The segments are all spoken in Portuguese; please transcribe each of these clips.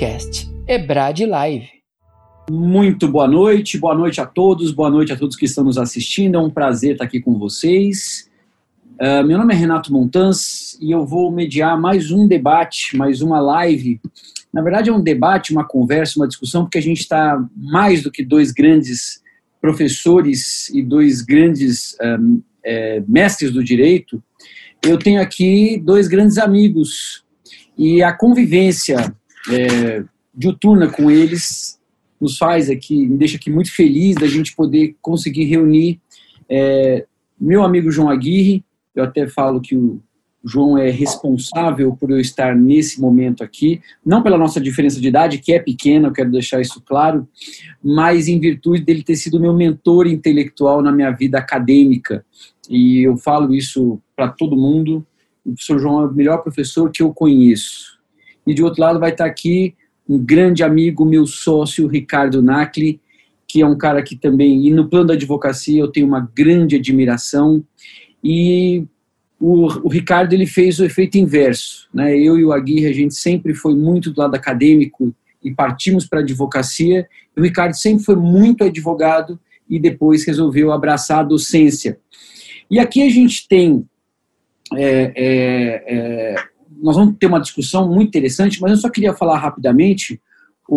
podcast Ebrad Live. Muito boa noite, boa noite a todos, boa noite a todos que estão nos assistindo. É um prazer estar aqui com vocês. Uh, meu nome é Renato Montans e eu vou mediar mais um debate, mais uma live. Na verdade, é um debate, uma conversa, uma discussão, porque a gente está mais do que dois grandes professores e dois grandes um, é, mestres do direito. Eu tenho aqui dois grandes amigos e a convivência é, diuturna com eles nos faz aqui, me deixa aqui muito feliz da gente poder conseguir reunir é, meu amigo João Aguirre, eu até falo que o João é responsável por eu estar nesse momento aqui, não pela nossa diferença de idade, que é pequena, eu quero deixar isso claro, mas em virtude dele ter sido meu mentor intelectual na minha vida acadêmica. E eu falo isso para todo mundo. O professor João é o melhor professor que eu conheço e de outro lado vai estar aqui um grande amigo, meu sócio, Ricardo Nacli, que é um cara que também, e no plano da advocacia, eu tenho uma grande admiração. E o, o, Ricardo ele fez o efeito inverso. Né? Eu e o Aguirre, a gente sempre foi muito do lado acadêmico e partimos para a advocacia. o Ricardo sempre foi muito advogado e depois resolveu abraçar a docência. E aqui a gente tem é, é, é, nós vamos ter uma discussão muito interessante, mas eu só queria falar rapidamente. O,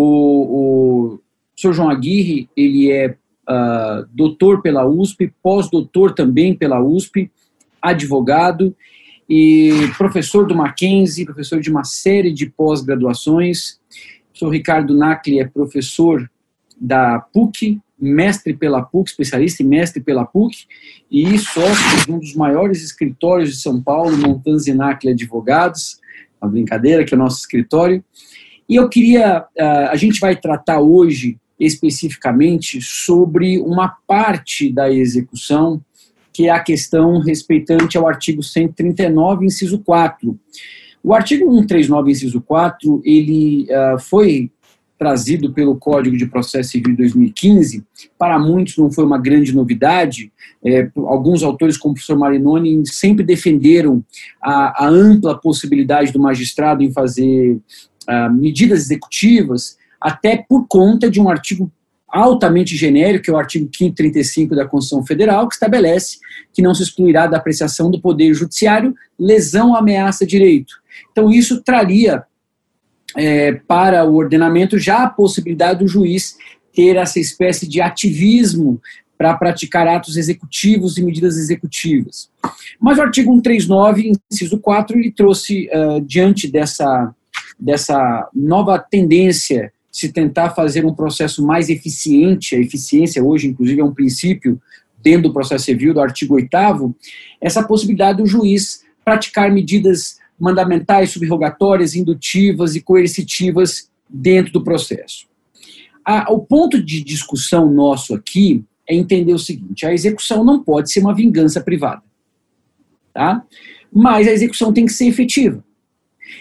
o Sr. João Aguirre, ele é uh, doutor pela USP, pós-doutor também pela USP, advogado e professor do Mackenzie, professor de uma série de pós-graduações. O Sr. Ricardo Nacli é professor da PUC, mestre pela PUC, especialista e mestre pela PUC, e sócio de um dos maiores escritórios de São Paulo, Montanzinac Advogados, uma brincadeira, que é o nosso escritório. E eu queria, ah, a gente vai tratar hoje especificamente sobre uma parte da execução, que é a questão respeitante ao artigo 139, inciso 4. O artigo 139, inciso 4, ele uh, foi trazido pelo Código de Processo Civil 2015, para muitos não foi uma grande novidade. É, alguns autores, como o professor Marinoni, sempre defenderam a, a ampla possibilidade do magistrado em fazer uh, medidas executivas, até por conta de um artigo altamente genérico, que é o artigo 535 da Constituição Federal, que estabelece que não se excluirá da apreciação do Poder Judiciário lesão ameaça direito. Então, isso traria é, para o ordenamento já a possibilidade do juiz ter essa espécie de ativismo para praticar atos executivos e medidas executivas. Mas o artigo 139, inciso 4, ele trouxe, uh, diante dessa, dessa nova tendência de se tentar fazer um processo mais eficiente, a eficiência hoje, inclusive, é um princípio dentro do processo civil, do artigo 8 essa possibilidade do juiz praticar medidas mandamentais, subrogatórias, indutivas e coercitivas dentro do processo. o ponto de discussão nosso aqui é entender o seguinte: a execução não pode ser uma vingança privada, tá? Mas a execução tem que ser efetiva.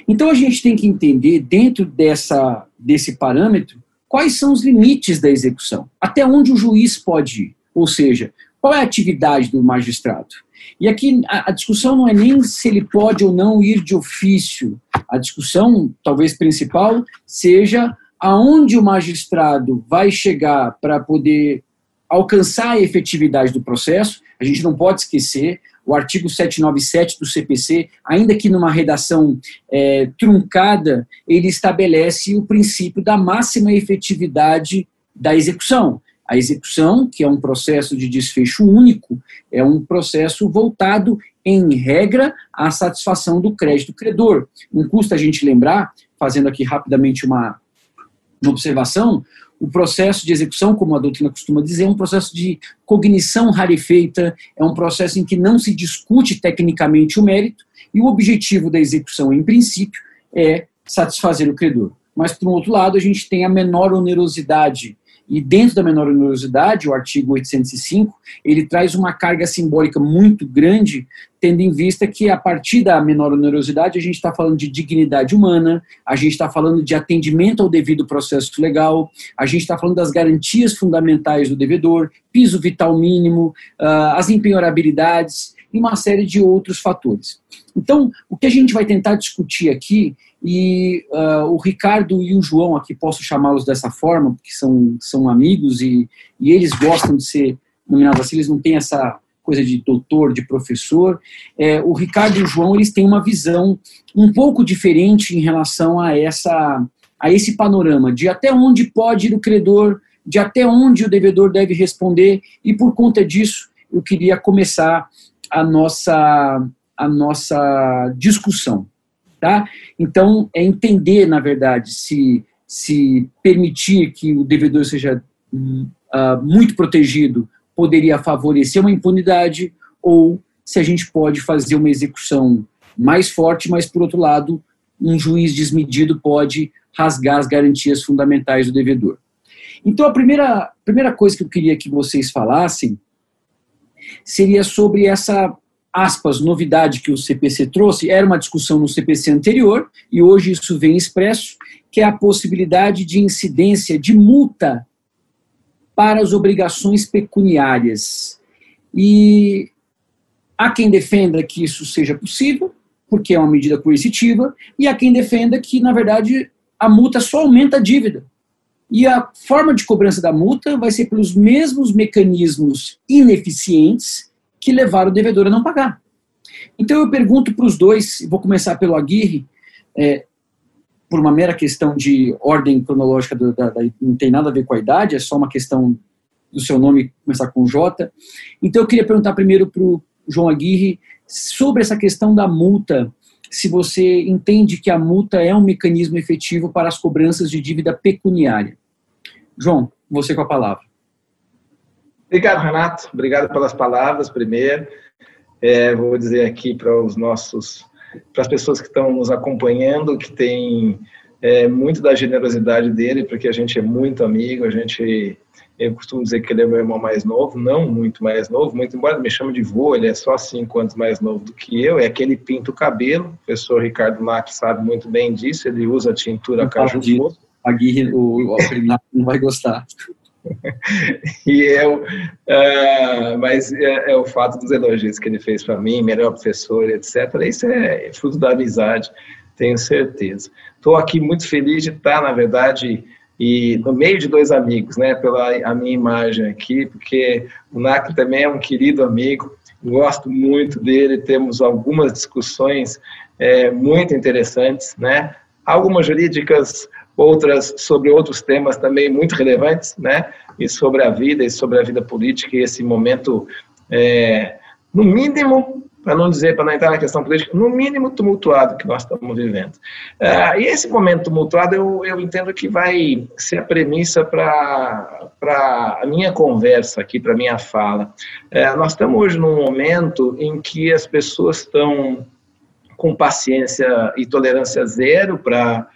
Então a gente tem que entender dentro dessa desse parâmetro quais são os limites da execução, até onde o juiz pode ir, ou seja, qual é a atividade do magistrado? E aqui a, a, discussão não é nem se ele pode ou não ir de ofício. A discussão, talvez principal, seja aonde o magistrado vai chegar para poder alcançar a efetividade do processo. A gente não pode esquecer o artigo 797 do CPC, ainda que numa redação é, truncada, ele estabelece o princípio da máxima efetividade da execução. A execução, que é um processo de desfecho único, é um processo voltado, em regra, à satisfação do crédito credor. Não custa a gente lembrar, fazendo aqui rapidamente uma, uma observação, o processo de execução, como a doutrina costuma dizer, é um processo de cognição rarefeita, é um processo em que não se discute tecnicamente o mérito, e o objetivo da execução, em princípio, é satisfazer o credor. Mas, por outro lado, a gente tem a menor onerosidade e dentro da menor onerosidade, o artigo 805, ele traz uma carga simbólica muito grande, tendo em vista que a partir da menor onerosidade a gente está falando de dignidade humana, a gente está falando de atendimento ao devido processo legal, a gente está falando das garantias fundamentais do devedor, piso vital mínimo, uh, as empenhorabilidades, e uma série de outros fatores. Então, o que a gente vai tentar discutir aqui, e uh, o Ricardo e o João, aqui posso chamá-los dessa forma, porque são, são amigos e, e eles gostam de ser nominados assim, eles não têm essa coisa de doutor, de professor. É, o Ricardo e o João, eles têm uma visão um pouco diferente em relação a essa a esse panorama de até onde pode ir o credor, de até onde o devedor deve responder, e por conta disso eu queria começar a nossa, a nossa discussão. Tá? Então, é entender, na verdade, se, se permitir que o devedor seja uh, muito protegido poderia favorecer uma impunidade ou se a gente pode fazer uma execução mais forte, mas, por outro lado, um juiz desmedido pode rasgar as garantias fundamentais do devedor. Então, a primeira, primeira coisa que eu queria que vocês falassem seria sobre essa, aspas, novidade que o CPC trouxe. Era uma discussão no CPC anterior, e hoje isso vem expresso, que é a possibilidade de incidência de multa para as obrigações pecuniárias. E há quem defenda que isso seja possível, porque é uma medida coercitiva, e há quem defenda que, na verdade, a multa só aumenta a dívida. E a forma de cobrança da multa vai ser pelos mesmos mecanismos ineficientes que levaram o devedor a não pagar. Então eu pergunto para os dois, vou começar pelo Aguirre, é, por uma mera questão de ordem cronológica, do, da, da, não tem nada a ver com a idade, é só uma questão do seu nome começar com J. Então eu queria perguntar primeiro para o João Aguirre sobre essa questão da multa se você entende que a multa é um mecanismo efetivo para as cobranças de dívida pecuniária. João, você com a palavra. Obrigado, Renato. Obrigado pelas palavras, primeiro. É, vou dizer aqui para os nossos, para as pessoas que estão nos acompanhando, que tem é, muito da generosidade dele, porque a gente é muito amigo, a gente eu costumo dizer que ele é meu irmão mais novo, não muito mais novo, muito embora me chame de vô, ele é só cinco anos mais novo do que eu, é aquele pinto cabelo, o professor Ricardo Lac sabe muito bem disso, ele usa tintura caju doce. A Gui, o, o não vai gostar. E eu, uh, mas é, é, o fato dos elogios que ele fez para mim, melhor professor, etc. Isso é fruto da amizade, tenho certeza. Estou aqui muito feliz de estar, na verdade, e no meio de dois amigos, né, pela a minha imagem aqui, porque o NAC também é um querido amigo, gosto muito dele, temos algumas discussões é, muito interessantes, né, algumas jurídicas, outras sobre outros temas também muito relevantes, né, e sobre a vida e sobre a vida política e esse momento, é, no mínimo, para não dizer, para não entrar na questão política, no mínimo tumultuado que nós estamos vivendo. Uh, e esse momento tumultuado, eu, eu entendo que vai ser a premissa para a minha conversa aqui, para a minha fala. Uh, nós estamos hoje num momento em que as pessoas estão com paciência e tolerância zero para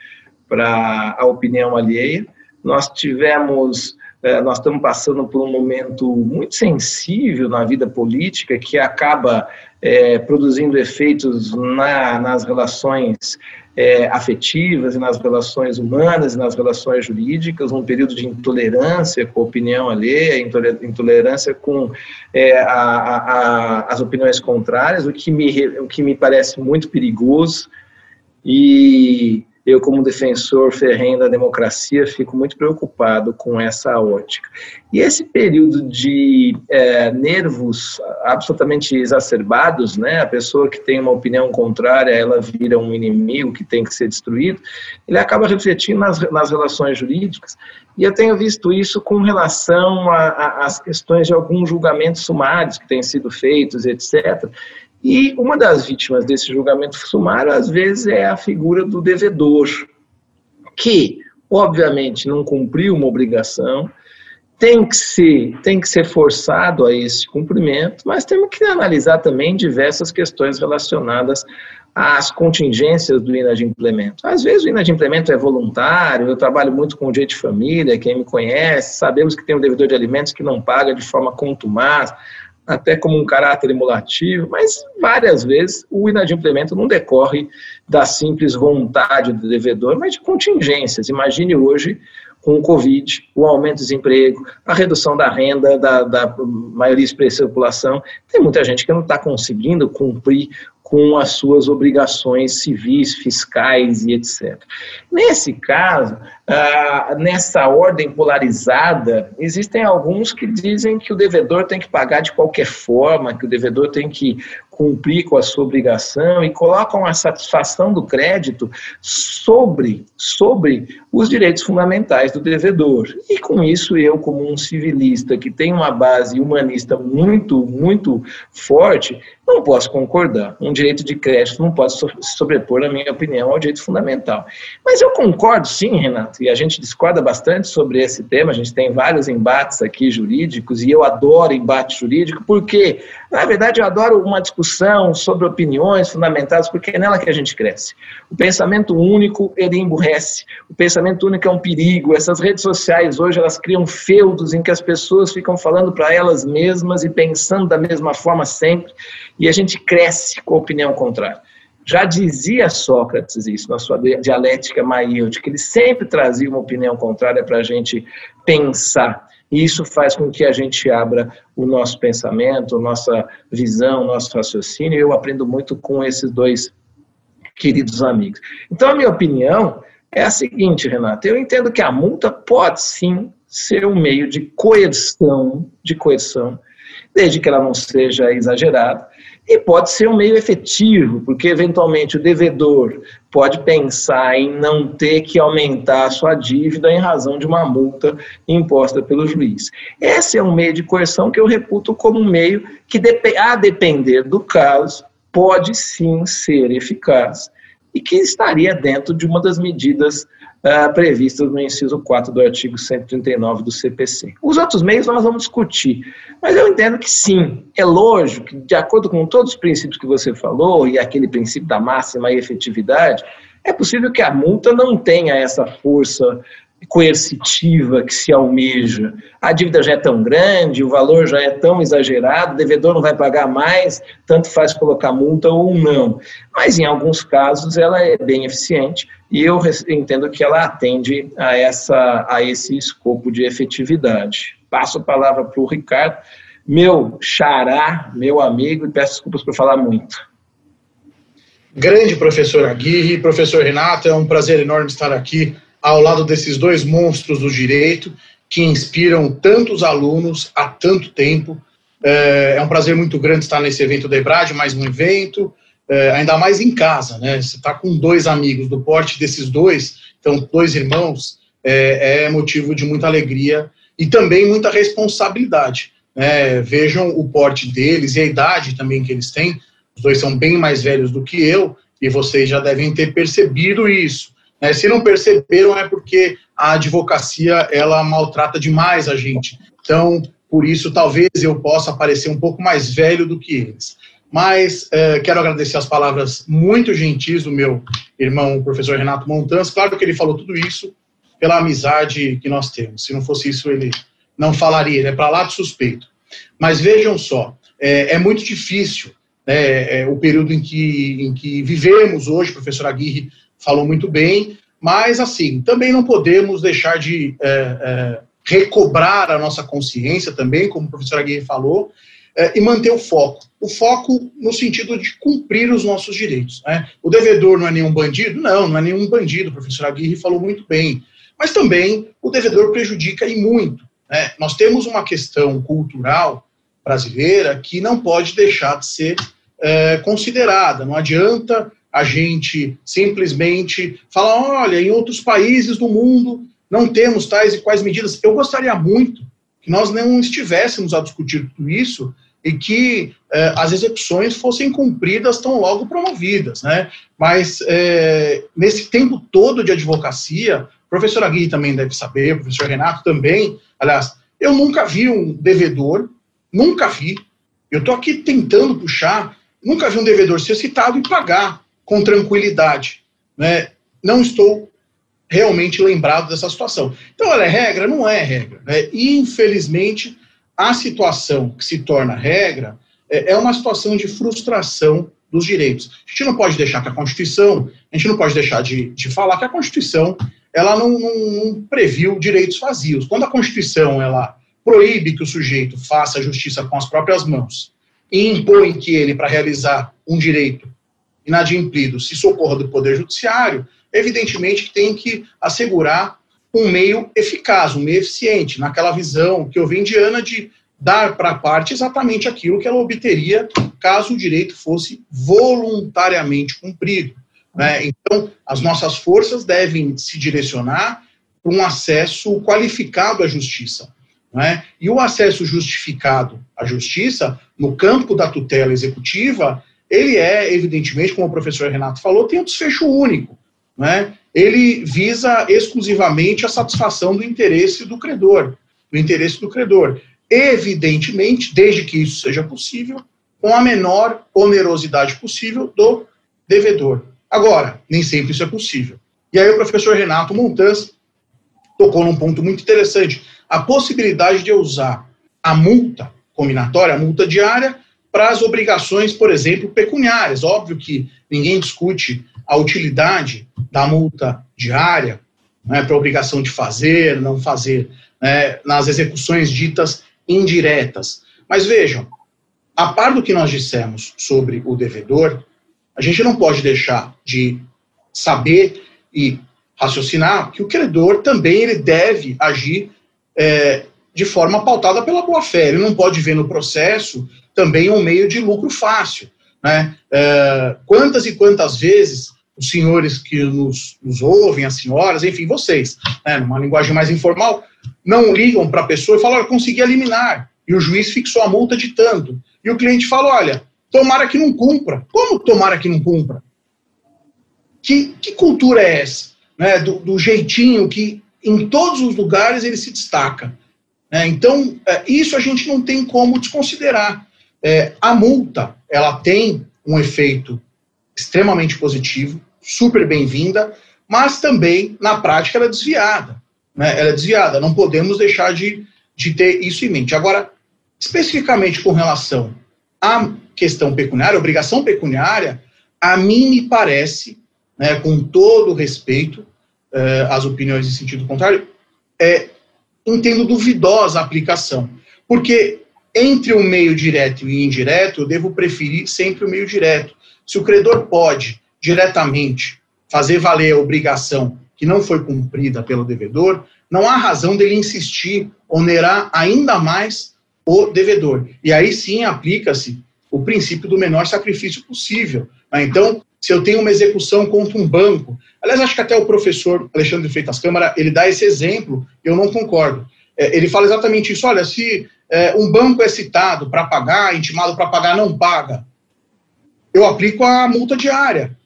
a opinião alheia. Nós tivemos é, nós estamos passando por um momento muito sensível na vida política que acaba é, produzindo efeitos na, nas relações é, afetivas e nas relações humanas e nas relações jurídicas, um período de intolerância com a opinião alheia, intolerância com é, a, a, a, as opiniões contrárias, o que, me, o que me parece muito perigoso e eu, como defensor ferrenho da democracia, fico muito preocupado com essa ótica. E esse período de é, nervos absolutamente exacerbados, né, a pessoa que tem uma opinião contrária, ela vira um inimigo que tem que ser destruído, ele acaba refletindo nas, nas relações jurídicas. E eu tenho visto isso com relação às questões de alguns julgamentos sumários que têm sido feitos, etc e uma das vítimas desse julgamento sumário, às vezes, é a figura do devedor, que, obviamente, não cumpriu uma obrigação, tem que ser, tem que ser forçado a esse cumprimento, mas temos que analisar também diversas questões relacionadas às contingências do inadimplemento. Às vezes o inadimplemento é voluntário, eu trabalho muito com direito de família, quem me conhece, sabemos que tem um devedor de alimentos que não paga de forma contumaz, até como um caráter emulativo, mas várias vezes o inadimplemento não decorre da simples vontade do devedor, mas de contingências. Imagine hoje com o Covid, o aumento do desemprego, a redução da renda da, da maioria expressiva da população. Tem muita gente que não está conseguindo cumprir com as suas obrigações civis, fiscais e etc. Nesse caso, ah, nessa ordem polarizada, existem alguns que dizem que o devedor tem que pagar de qualquer forma, que o devedor tem que cumprir com a sua obrigação e colocam a satisfação do crédito sobre, sobre os direitos fundamentais do devedor. E com isso, eu, como um civilista que tem uma base humanista muito, muito forte, não posso concordar. Um direito de crédito não pode se sobrepor, na minha opinião, ao direito fundamental. Mas eu concordo, sim, Renato, e a gente discorda bastante sobre esse tema. A gente tem vários embates aqui jurídicos, e eu adoro embate jurídico, porque, na verdade, eu adoro uma discussão sobre opiniões fundamentadas, porque é nela que a gente cresce. O pensamento único, ele emburrece. O pensamento único é um perigo. Essas redes sociais hoje, elas criam feudos em que as pessoas ficam falando para elas mesmas e pensando da mesma forma sempre e a gente cresce com a opinião contrária. Já dizia Sócrates isso na sua dialética maíldica, ele sempre trazia uma opinião contrária para a gente pensar. E isso faz com que a gente abra o nosso pensamento, nossa visão, nosso raciocínio. Eu aprendo muito com esses dois queridos amigos. Então, a minha opinião é a seguinte, Renato. Eu entendo que a multa pode sim ser um meio de coerção, de coerção, desde que ela não seja exagerada e pode ser um meio efetivo, porque eventualmente o devedor pode pensar em não ter que aumentar a sua dívida em razão de uma multa imposta pelo juiz. Esse é um meio de coerção que eu reputo como um meio que, a depender do caso, pode sim ser eficaz e que estaria dentro de uma das medidas uh, previstas no inciso 4 do artigo 139 do CPC. Os outros meios nós vamos discutir, mas eu entendo que sim, é lógico que, de acordo com todos os princípios que você falou, e aquele princípio da máxima efetividade, é possível que a multa não tenha essa força coercitiva que se almeja. A dívida já é tão grande, o valor já é tão exagerado, o devedor não vai pagar mais, tanto faz colocar multa ou não. Mas em alguns casos ela é bem eficiente e eu entendo que ela atende a, essa, a esse escopo de efetividade. Passo a palavra para o Ricardo, meu xará, meu amigo, e peço desculpas por falar muito. Grande professor Aguirre, professor Renato, é um prazer enorme estar aqui ao lado desses dois monstros do direito que inspiram tantos alunos há tanto tempo. É, é um prazer muito grande estar nesse evento da EBRAD, mais um evento, é, ainda mais em casa, né? Você está com dois amigos do porte desses dois, então dois irmãos, é, é motivo de muita alegria e também muita responsabilidade. Né? Vejam o porte deles e a idade também que eles têm. Os dois são bem mais velhos do que eu e vocês já devem ter percebido isso. Né? Se não perceberam, é porque a advocacia ela maltrata demais a gente. Então, por isso, talvez eu possa parecer um pouco mais velho do que eles. Mas é, quero agradecer as palavras muito gentis do meu irmão, o professor Renato Montans. Claro que ele falou tudo isso pela amizade que nós temos. Se não fosse isso, ele não falaria, ele é para lá de suspeito. Mas vejam só, é, é muito difícil né, é, o período em que, em que vivemos hoje, professor Aguirre falou muito bem, mas assim, também não podemos deixar de é, é, recobrar a nossa consciência também, como o professor Aguirre falou, é, e manter o foco. O foco no sentido de cumprir os nossos direitos. Né? O devedor não é nenhum bandido? Não, não é nenhum bandido, o professor Aguirre falou muito bem. Mas também o devedor prejudica e muito. Né? Nós temos uma questão cultural brasileira que não pode deixar de ser é, considerada. Não adianta a gente simplesmente falar, olha, em outros países do mundo não temos tais e quais medidas. Eu gostaria muito que nós não estivéssemos a discutir tudo isso e que eh, as execuções fossem cumpridas tão logo promovidas, né? Mas eh, nesse tempo todo de advocacia, professor Aguirre também deve saber, professor Renato também, aliás, eu nunca vi um devedor, nunca vi, eu estou aqui tentando puxar, nunca vi um devedor ser citado e pagar com tranquilidade. Né? Não estou realmente lembrado dessa situação. Então, ela é regra? Não é regra. Né? Infelizmente, a situação que se torna regra é, é uma situação de frustração dos direitos. A gente não pode deixar que a Constituição, a gente não pode deixar de, de falar que a Constituição ela não, não, não previu direitos vazios. Quando a Constituição ela proíbe que o sujeito faça a justiça com as próprias mãos e impõe que ele, para realizar um direito inadimplido, se socorra do Poder Judiciário, evidentemente tem que assegurar um meio eficaz, um meio eficiente, naquela visão que eu venho de Ana de dar para a parte exatamente aquilo que ela obteria caso o direito fosse voluntariamente cumprido. Né? Então, as nossas forças devem se direcionar para um acesso qualificado à justiça. Né? E o acesso justificado à justiça, no campo da tutela executiva, ele é, evidentemente, como o professor Renato falou, tem um desfecho único. Né? Ele visa exclusivamente a satisfação do interesse do credor, do interesse do credor. Evidentemente, desde que isso seja possível, com a menor onerosidade possível do devedor. Agora, nem sempre isso é possível. E aí o professor Renato Montanz tocou num ponto muito interessante, a possibilidade de usar a multa combinatória, a multa diária, para as obrigações, por exemplo, pecuniárias. Óbvio que ninguém discute a utilidade da multa diária né, para a obrigação de fazer, não fazer, né, nas execuções ditas indiretas. Mas vejam, a par do que nós dissemos sobre o devedor, a gente não pode deixar de saber e raciocinar que o credor também ele deve agir é, de forma pautada pela boa-fé. Ele não pode ver no processo também um meio de lucro fácil. Né? É, quantas e quantas vezes os senhores que nos, nos ouvem, as senhoras, enfim, vocês, né, numa linguagem mais informal, não ligam para a pessoa e falam, olha, consegui eliminar, e o juiz fixou a multa de tanto. E o cliente fala, olha, tomara que não cumpra. Como tomara que não cumpra? Que, que cultura é essa? Né, do, do jeitinho que em todos os lugares ele se destaca. É, então, é, isso a gente não tem como desconsiderar. É, a multa, ela tem um efeito extremamente positivo, super bem-vinda, mas também, na prática, ela é desviada. Né? Ela é desviada, não podemos deixar de, de ter isso em mente. Agora, especificamente com relação à questão pecuniária, obrigação pecuniária, a mim me parece, né, com todo respeito eh, às opiniões em sentido contrário, é, entendo duvidosa a aplicação. Porque entre o meio direto e indireto, eu devo preferir sempre o meio direto. Se o credor pode, diretamente, fazer valer a obrigação que não foi cumprida pelo devedor, não há razão dele insistir, onerar ainda mais o devedor. E aí sim aplica-se o princípio do menor sacrifício possível. Né? Então, se eu tenho uma execução contra um banco, aliás, acho que até o professor Alexandre Freitas Câmara, ele dá esse exemplo, eu não concordo. É, ele fala exatamente isso, olha, se é, um banco é citado para pagar, intimado para pagar, não paga, eu aplico a multa diária.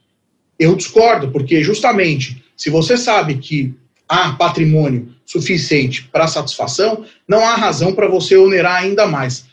Eu discordo, porque justamente, se você sabe que há patrimônio suficiente para satisfação, não há razão para você onerar ainda mais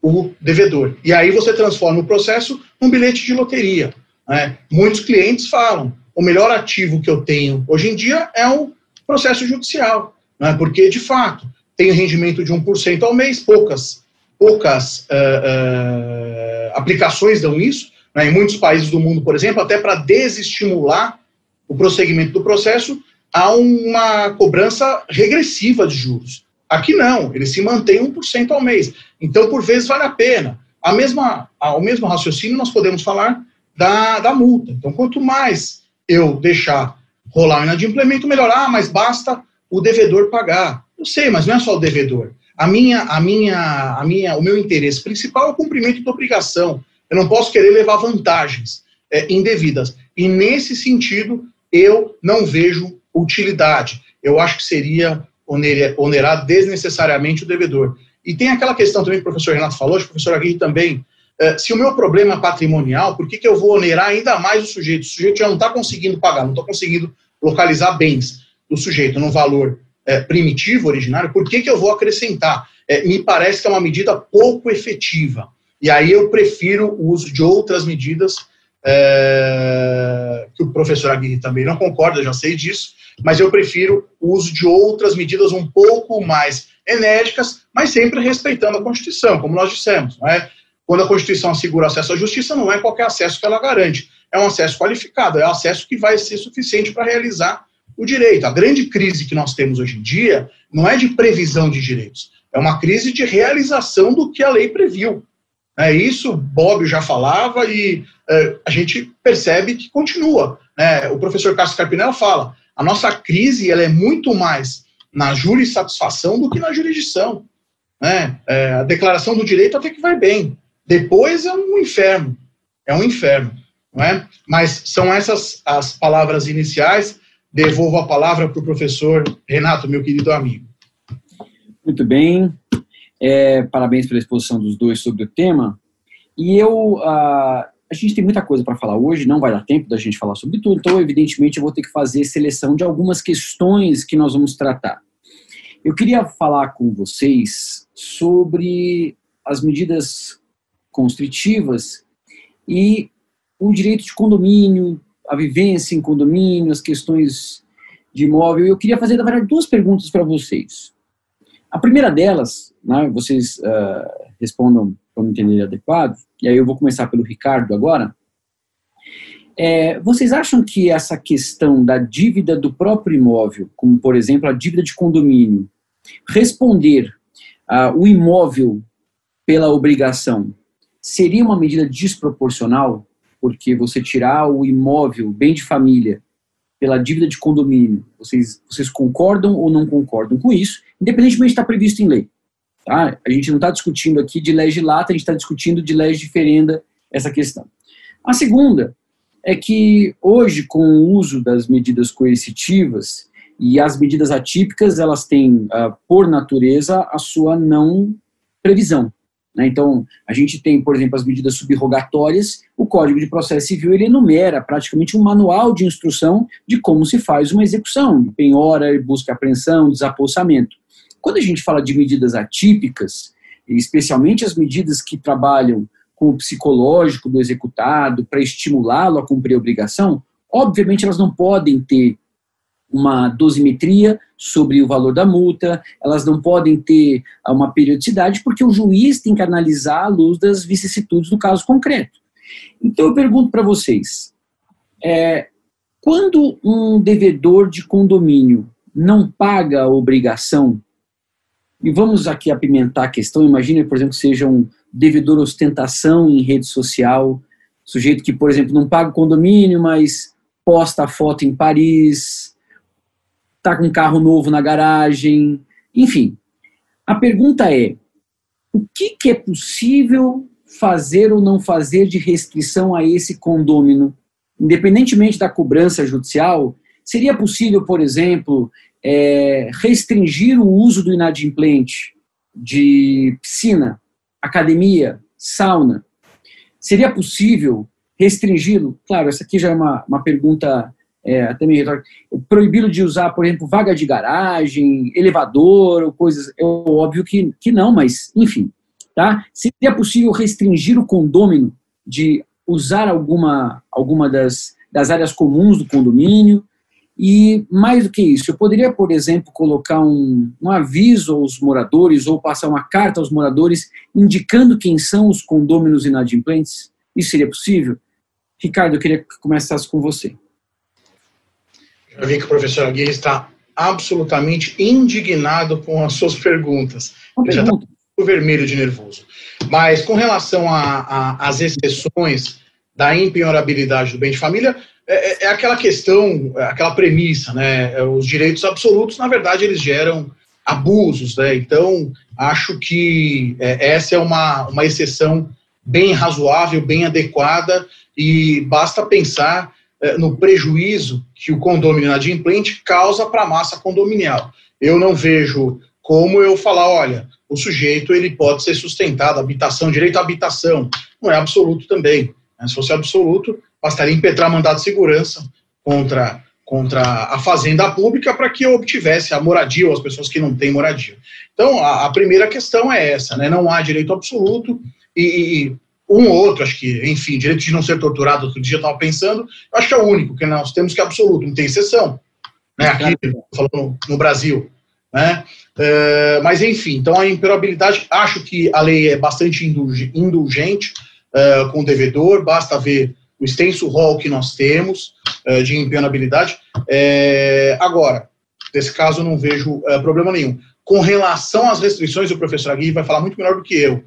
o devedor. E aí você transforma o processo num bilhete de loteria. Né? Muitos clientes falam: o melhor ativo que eu tenho hoje em dia é o processo judicial, né? porque, de fato, tem rendimento de 1% ao mês, poucas, poucas uh, uh, aplicações dão isso. Né? Em muitos países do mundo, por exemplo, até para desestimular o prosseguimento do processo, há uma cobrança regressiva de juros. Aqui não, ele se mantém 1% ao mês. Então, por vezes, vale a pena. A mesma, ao mesmo raciocínio, nós podemos falar da, da multa. Então, quanto mais eu deixar rolar o inadimplemento, melhor. Ah, mas basta o devedor pagar. Eu sei, mas não é só o devedor. A minha, a minha, a minha, o meu interesse principal é o cumprimento da obrigação. Eu não posso querer levar vantagens é, indevidas. E nesse sentido, eu não vejo utilidade. Eu acho que seria onerar desnecessariamente o devedor. E tem aquela questão também que o professor Renato falou, o professor Aguirre também. É, se o meu problema é patrimonial, por que, que eu vou onerar ainda mais o sujeito? O sujeito já não está conseguindo pagar, não está conseguindo localizar bens do sujeito no valor é, primitivo, originário, por que, que eu vou acrescentar? É, me parece que é uma medida pouco efetiva. E aí eu prefiro o uso de outras medidas, é, que o professor Aguirre também não concorda, já sei disso, mas eu prefiro o uso de outras medidas um pouco mais enérgicas, mas sempre respeitando a Constituição, como nós dissemos. É? Quando a Constituição assegura acesso à justiça, não é qualquer acesso que ela garante, é um acesso qualificado, é um acesso que vai ser suficiente para realizar o direito. A grande crise que nós temos hoje em dia não é de previsão de direitos, é uma crise de realização do que a lei previu. É isso, Bob já falava e é, a gente percebe que continua. Né? O professor Cássio Carpinello fala, a nossa crise ela é muito mais na jurissatisfação do que na jurisdição. Né? É, a declaração do direito até que vai bem. Depois é um inferno. É um inferno. Não é? Mas são essas as palavras iniciais. Devolvo a palavra para o professor Renato, meu querido amigo. Muito bem. É, parabéns pela exposição dos dois sobre o tema. E eu, uh, a gente tem muita coisa para falar hoje, não vai dar tempo da gente falar sobre tudo, então, evidentemente, eu vou ter que fazer seleção de algumas questões que nós vamos tratar. Eu queria falar com vocês sobre as medidas constritivas e o direito de condomínio, a vivência em condomínio, as questões de imóvel. Eu queria fazer, na verdade, duas perguntas para vocês. A primeira delas, né, vocês uh, respondam para entender adequado, e aí eu vou começar pelo Ricardo agora. É, vocês acham que essa questão da dívida do próprio imóvel, como por exemplo a dívida de condomínio, responder uh, o imóvel pela obrigação, seria uma medida desproporcional? Porque você tirar o imóvel, bem de família, pela dívida de condomínio, vocês, vocês concordam ou não concordam com isso, independentemente de estar previsto em lei? Tá? A gente não está discutindo aqui de lata, a gente está discutindo de lei diferenda essa questão. A segunda é que hoje, com o uso das medidas coercitivas e as medidas atípicas, elas têm, uh, por natureza, a sua não previsão. Né? Então, a gente tem, por exemplo, as medidas subrogatórias, o Código de Processo Civil ele enumera praticamente um manual de instrução de como se faz uma execução, de penhora, busca apreensão, desapossamento. Quando a gente fala de medidas atípicas, especialmente as medidas que trabalham com o psicológico do executado para estimulá-lo a cumprir a obrigação, obviamente elas não podem ter uma dosimetria sobre o valor da multa, elas não podem ter uma periodicidade, porque o juiz tem que analisar à luz das vicissitudes do caso concreto. Então eu pergunto para vocês, é, quando um devedor de condomínio não paga a obrigação e vamos aqui apimentar a questão. Imagine, por exemplo, que seja um devedor ostentação em rede social, sujeito que, por exemplo, não paga o condomínio, mas posta a foto em Paris, está com um carro novo na garagem, enfim. A pergunta é: o que, que é possível fazer ou não fazer de restrição a esse condômino? Independentemente da cobrança judicial, seria possível, por exemplo, é, restringir o uso do inadimplente de piscina, academia, sauna, seria possível restringi-lo? Claro, essa aqui já é uma, uma pergunta é, até meio retórica. Proibi-lo de usar, por exemplo, vaga de garagem, elevador, ou coisas. É óbvio que, que não, mas, enfim. Tá? Seria possível restringir o condômino de usar alguma, alguma das, das áreas comuns do condomínio, e mais do que isso, eu poderia, por exemplo, colocar um, um, aviso aos moradores ou passar uma carta aos moradores indicando quem são os condôminos inadimplentes? Isso seria possível? Ricardo, eu queria que começasse com você. Já vi que o professor Aguirre está absolutamente indignado com as suas perguntas. Ele já está vermelho de nervoso. Mas com relação às exceções da impenhorabilidade do bem de família, é, é, é, aquela questão, aquela premissa, né? Os direitos absolutos, na verdade, eles geram abusos, né? Então, acho que é, essa é uma, uma exceção bem razoável, bem adequada, e basta pensar é, no prejuízo que o condomínio inadimplente causa para a massa condominial. Eu não vejo como eu falar, olha, o sujeito ele pode ser sustentado, habitação, direito à habitação, não é absoluto também. Né? Se fosse absoluto, bastaria impetrar mandado de segurança contra, contra a fazenda pública para que eu obtivesse a moradia ou as pessoas que não têm moradia. Então, a, a primeira questão é essa, né? não há direito absoluto e, e um ou outro, acho que, enfim, direito de não ser torturado, outro dia eu estava pensando, acho que é o único, que nós temos que é absoluto, não tem exceção. Né? Aqui, falando no Brasil. Né? Uh, mas, enfim, então a imperabilidade, acho que a lei é bastante indulgente uh, com o devedor, basta ver o extenso rol que nós temos, uh, de impenabilidade. É, agora, nesse caso, eu não vejo problema nenhum. Com relação às restrições, o professor Aguirre vai falar muito melhor do que eu.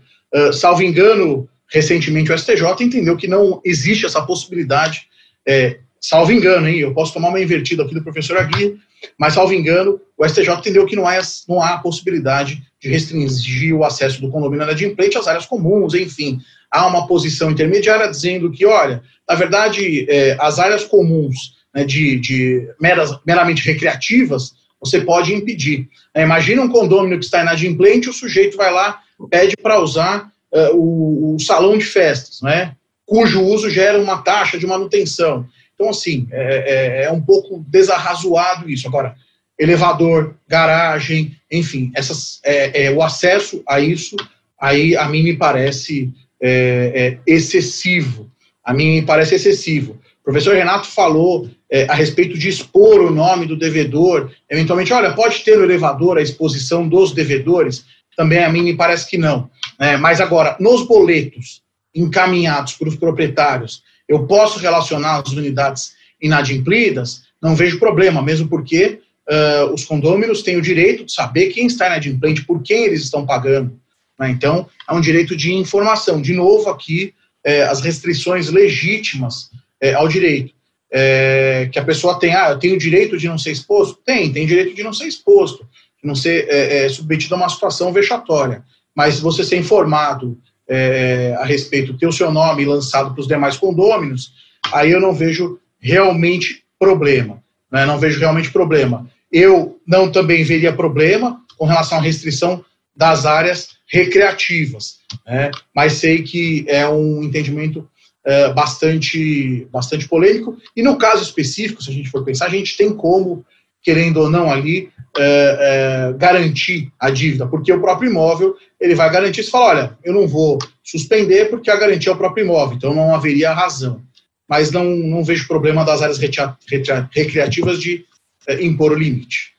Salvo engano, recentemente o STJ entendeu que não existe essa possibilidade, é, salvo engano, hein, eu posso tomar uma invertida aqui do professor Aguirre, mas salvo engano, o STJ entendeu que não há, não há possibilidade de restringir o acesso do condomínio inadimplente às áreas comuns, enfim. Há uma posição intermediária dizendo que, olha, na verdade, é, as áreas comuns né, de, de meras, meramente recreativas, você pode impedir. É, imagina um condomínio que está inadimplente, o sujeito vai lá, pede para usar o, o, salão de festas, né, cujo uso gera uma taxa de manutenção. Então, assim, é, é, é um pouco desarrazoado isso. Agora, elevador, garagem, enfim, essas, é, é, o acesso a isso, aí a mim me parece é, é excessivo. A mim me parece excessivo. O professor Renato falou é, a respeito de expor o nome do devedor, eventualmente, olha, pode ter no elevador a exposição dos devedores, também a mim me parece que não. É, mas agora, nos boletos encaminhados para os proprietários, eu posso relacionar as unidades inadimplidas, não vejo problema, mesmo porque uh, os condôminos têm o direito de saber quem está inadimplente, por quem eles estão pagando. Né? Então, é um direito de informação. De novo, aqui, é, as restrições legítimas é, ao direito. É, que a pessoa tem, ah, eu tenho o direito de não ser exposto? Tem, tem direito de não ser exposto, de não ser submetido a uma situação vexatória. Mas você ser informado é, a respeito, ter o seu nome lançado para os demais condôminos, aí eu não vejo realmente problema. Né? Não vejo realmente problema. Eu não também veria problema com relação à restrição das áreas recreativas, né? mas sei que é um entendimento é, bastante, bastante polêmico. E no caso específico, se a gente for pensar, a gente tem como, querendo ou não ali, é, é, garantir a dívida, porque o próprio imóvel ele vai garantir, se fala, olha, eu não vou suspender porque a garantia é o próprio imóvel, então não haveria razão. Mas não, não vejo problema das áreas recreativas de é, impor o limite.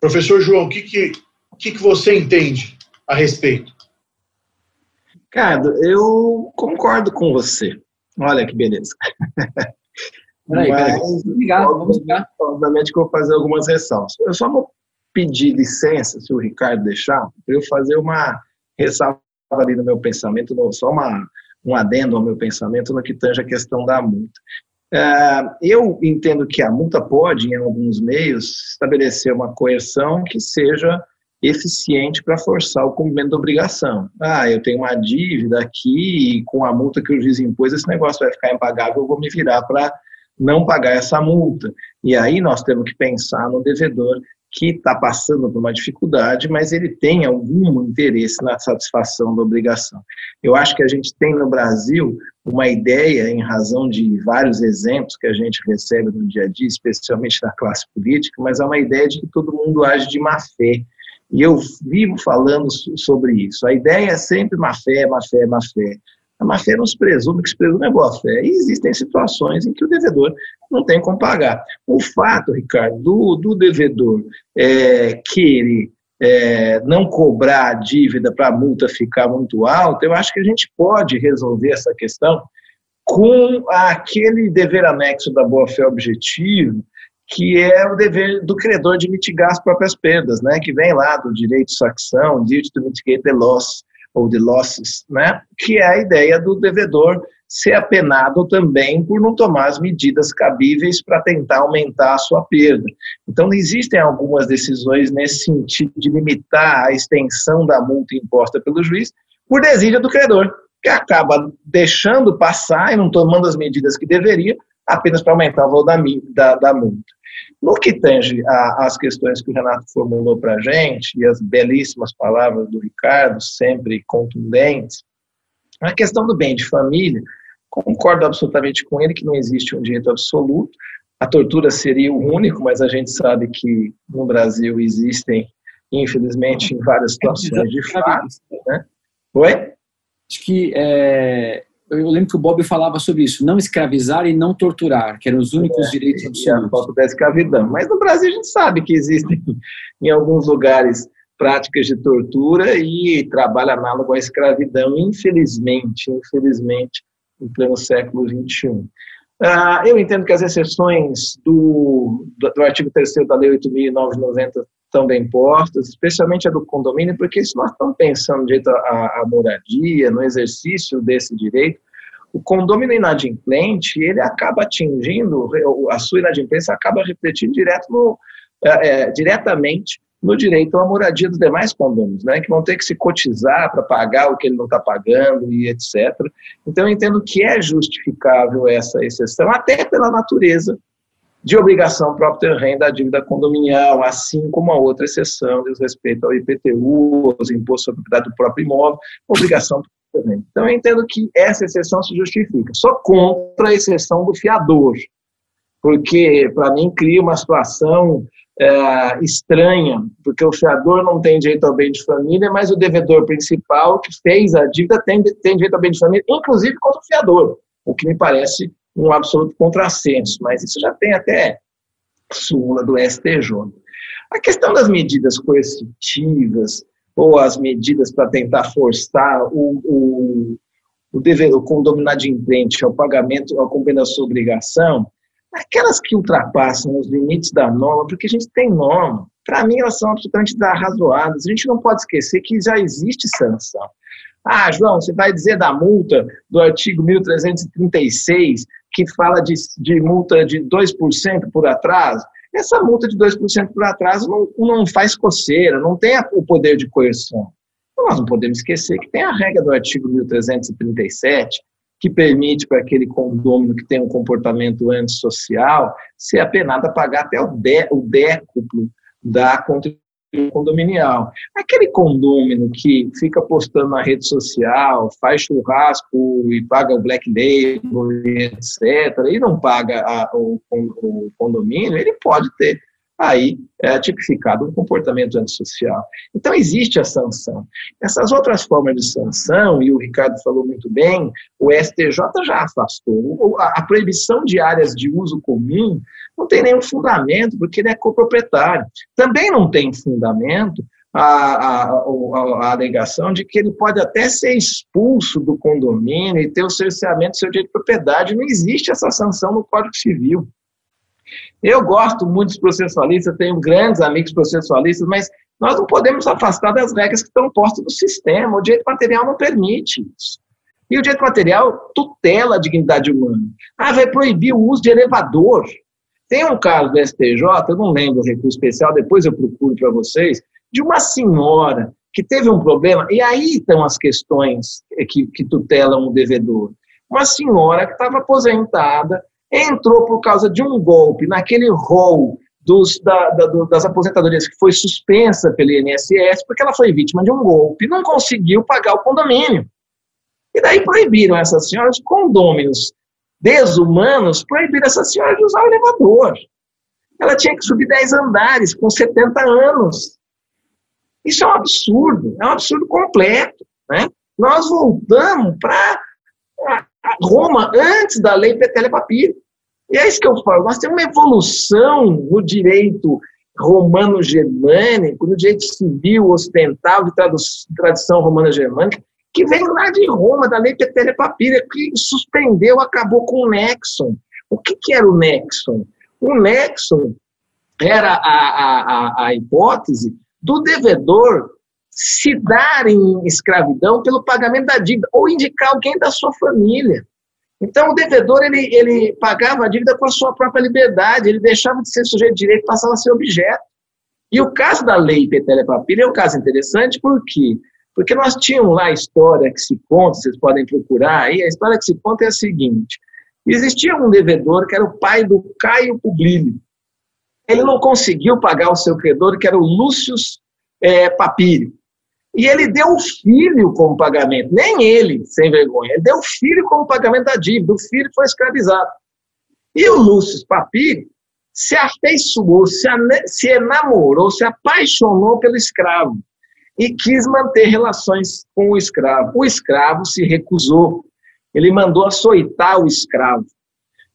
Professor João, o que, que, que, que você entende a respeito? Ricardo, eu concordo com você. Olha que beleza. Peraí, peraí. Obrigado, vamos ligar. Obviamente que eu vou fazer algumas ressalvas. Eu só vou pedir licença, se o Ricardo deixar, para eu fazer uma ressalva ali no meu pensamento, só uma, um adendo ao meu pensamento no que tange a questão da multa. É, eu entendo que a multa pode, em alguns meios, estabelecer uma coerção que seja eficiente para forçar o cumprimento da obrigação. Ah, eu tenho uma dívida aqui e com a multa que o juiz impôs, esse negócio vai ficar impagável, eu vou me virar para não pagar essa multa. E aí nós temos que pensar no devedor que está passando por uma dificuldade, mas ele tem algum interesse na satisfação da obrigação. Eu acho que a gente tem no Brasil uma ideia, em razão de vários exemplos que a gente recebe no dia a dia, especialmente da classe política, mas é uma ideia de que todo mundo age de má fé. E eu vivo falando sobre isso. A ideia é sempre má fé, má fé, má fé. A má fé não se presume, que se presume é boa fé. E existem situações em que o devedor não tem como pagar. O fato, Ricardo, do, do devedor é, querer é, não cobrar a dívida para a multa ficar muito alta, eu acho que a gente pode resolver essa questão com aquele dever anexo da boa-fé objetivo, que é o dever do credor de mitigar as próprias perdas, né, que vem lá do direito de sação, duty to mitigate the loss, ou the losses, né, que é a ideia do devedor ser apenado também por não tomar as medidas cabíveis para tentar aumentar a sua perda. Então, existem algumas decisões nesse sentido de limitar a extensão da multa imposta pelo juiz por desídia do credor, que acaba deixando passar e não tomando as medidas que deveria, apenas para aumentar o valor da, da, da multa. No que tange às questões que o Renato formulou para a gente, e as belíssimas palavras do Ricardo, sempre contundentes, a questão do bem de família, concordo absolutamente com ele que não existe um direito absoluto, a tortura seria o único, mas a gente sabe que no Brasil existem, infelizmente, em várias situações de fato. Né? Oi? Acho que é, eu lembro que o Bob falava sobre isso, não escravizar e não torturar, que eram os únicos é, direitos absolutos. A falta da escravidão. Mas no Brasil a gente sabe que existem em alguns lugares práticas de tortura e trabalho análogo à escravidão, infelizmente, infelizmente, em pleno século XXI. Uh, eu entendo que as exceções do, do, do artigo 3 da Lei 8.990 estão bem postas, especialmente a do condomínio, porque se nós estamos pensando direito à, à moradia, no exercício desse direito, o condomínio inadimplente, ele acaba atingindo, a sua inadimplência acaba refletindo direto no, é, diretamente no direito à moradia dos demais condôminos, né, que vão ter que se cotizar para pagar o que ele não está pagando e etc. Então, eu entendo que é justificável essa exceção, até pela natureza de obrigação própria renda da dívida condominial, assim como a outra exceção diz respeito ao IPTU, aos impostos sobre a propriedade do próprio imóvel, obrigação então, eu entendo que essa exceção se justifica. Só contra a exceção do fiador, porque, para mim, cria uma situação é, estranha, porque o fiador não tem direito ao bem de família, mas o devedor principal que fez a dívida tem, tem direito ao bem de família, inclusive contra o fiador, o que me parece um absoluto contrassenso, mas isso já tem até súmula do STJ. A questão das medidas coercitivas, ou as medidas para tentar forçar o, o, o, dever, o condomínio inadimplente ao pagamento, ao cumprimento da sua obrigação, aquelas que ultrapassam os limites da norma, porque a gente tem norma, para mim elas são absolutamente razoáveis. A gente não pode esquecer que já existe sanção. Ah, João, você vai dizer da multa do artigo 1336, que fala de, de multa de 2% por atraso? Essa multa de 2% por atraso não, não faz coceira, não tem o poder de coerção. Então, nós não podemos esquecer que tem a regra do artigo 1337, que permite para aquele condômino que tem um comportamento antissocial ser apenado a pagar até o, dé, o décuplo da contribuição condominial. Aquele condômino que fica postando na rede social, faz churrasco e paga o black label, etc., e não paga a, o, o, condomínio, ele pode ter aí é tipificado um comportamento antissocial. Então, existe a sanção. Essas outras formas de sanção, e o Ricardo falou muito bem, o STJ já afastou. A, proibição de áreas de uso comum não tem nenhum fundamento, porque ele é coproprietário. Também não tem fundamento a, a, a, a, alegação de que ele pode até ser expulso do condomínio e ter o cerceamento do seu direito de propriedade. Não existe essa sanção no Código Civil. Eu gosto muito dos processualistas, tenho grandes amigos processualistas, mas nós não podemos afastar das regras que estão postas no sistema. O direito material não permite isso. E o direito material tutela a dignidade humana. Ah, vai proibir o uso de elevador. Tem um caso do STJ, eu não lembro o recurso especial, depois eu procuro para vocês, de uma senhora que teve um problema, e aí estão as questões que, que tutelam o devedor. Uma senhora que estava aposentada, entrou por causa de um golpe naquele rol dos, da, da, das aposentadorias que foi suspensa pelo INSS, porque ela foi vítima de um golpe, não conseguiu pagar o condomínio. E daí proibiram essa senhora, os condôminos desumanos, proibiram essa senhora de usar o elevador. Ela tinha que subir 10 andares com 70 anos. Isso é um absurdo, é um absurdo completo. Né? Nós voltamos para Roma antes da lei Petele E é isso que eu falo, nós temos uma evolução no direito romano-germânico, no direito civil ocidental de tradição romana-germânica, que vem lá de Roma, da lei Petele Papira, que suspendeu, acabou com o Nexon. O que, que era o Nexon? O Nexon era a, a, a hipótese do devedor se dar em escravidão pelo pagamento da dívida ou indicar alguém da sua família. Então, o devedor ele, ele pagava a dívida com a sua própria liberdade, ele deixava de ser sujeito de direito passava a ser objeto. E o caso da lei Petélia Papilha é um caso interessante, por quê? Porque nós tínhamos lá a história que se conta, vocês podem procurar aí, a história que se conta é a seguinte: existia um devedor que era o pai do Caio Publilio. Ele não conseguiu pagar o seu credor, que era o Lúcio é, Papírio. E ele deu o filho como pagamento, nem ele, sem vergonha, ele deu o filho como pagamento da dívida, o filho foi escravizado. E o Lúcio Papiri se afeiçoou, se, se enamorou, se apaixonou pelo escravo e quis manter relações com o escravo. O escravo se recusou, ele mandou açoitar o escravo.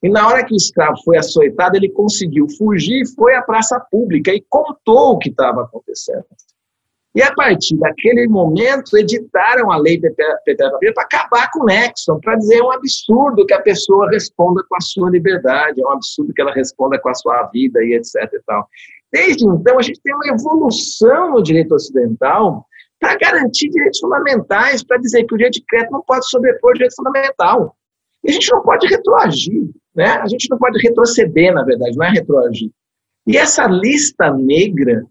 E na hora que o escravo foi açoitado, ele conseguiu fugir foi à praça pública e contou o que estava acontecendo. E a partir daquele momento, editaram a lei Petralha para acabar com o Nexon, para dizer é um absurdo que a pessoa responda com a sua liberdade, é um absurdo que ela responda com a sua vida e etc. E tal. Desde então, a gente tem uma evolução no direito ocidental para garantir direitos fundamentais, para dizer que o direito de crédito não pode sobrepor o direito fundamental. E a gente não pode retroagir, né? a gente não pode retroceder, na verdade, não é retroagir. E essa lista negra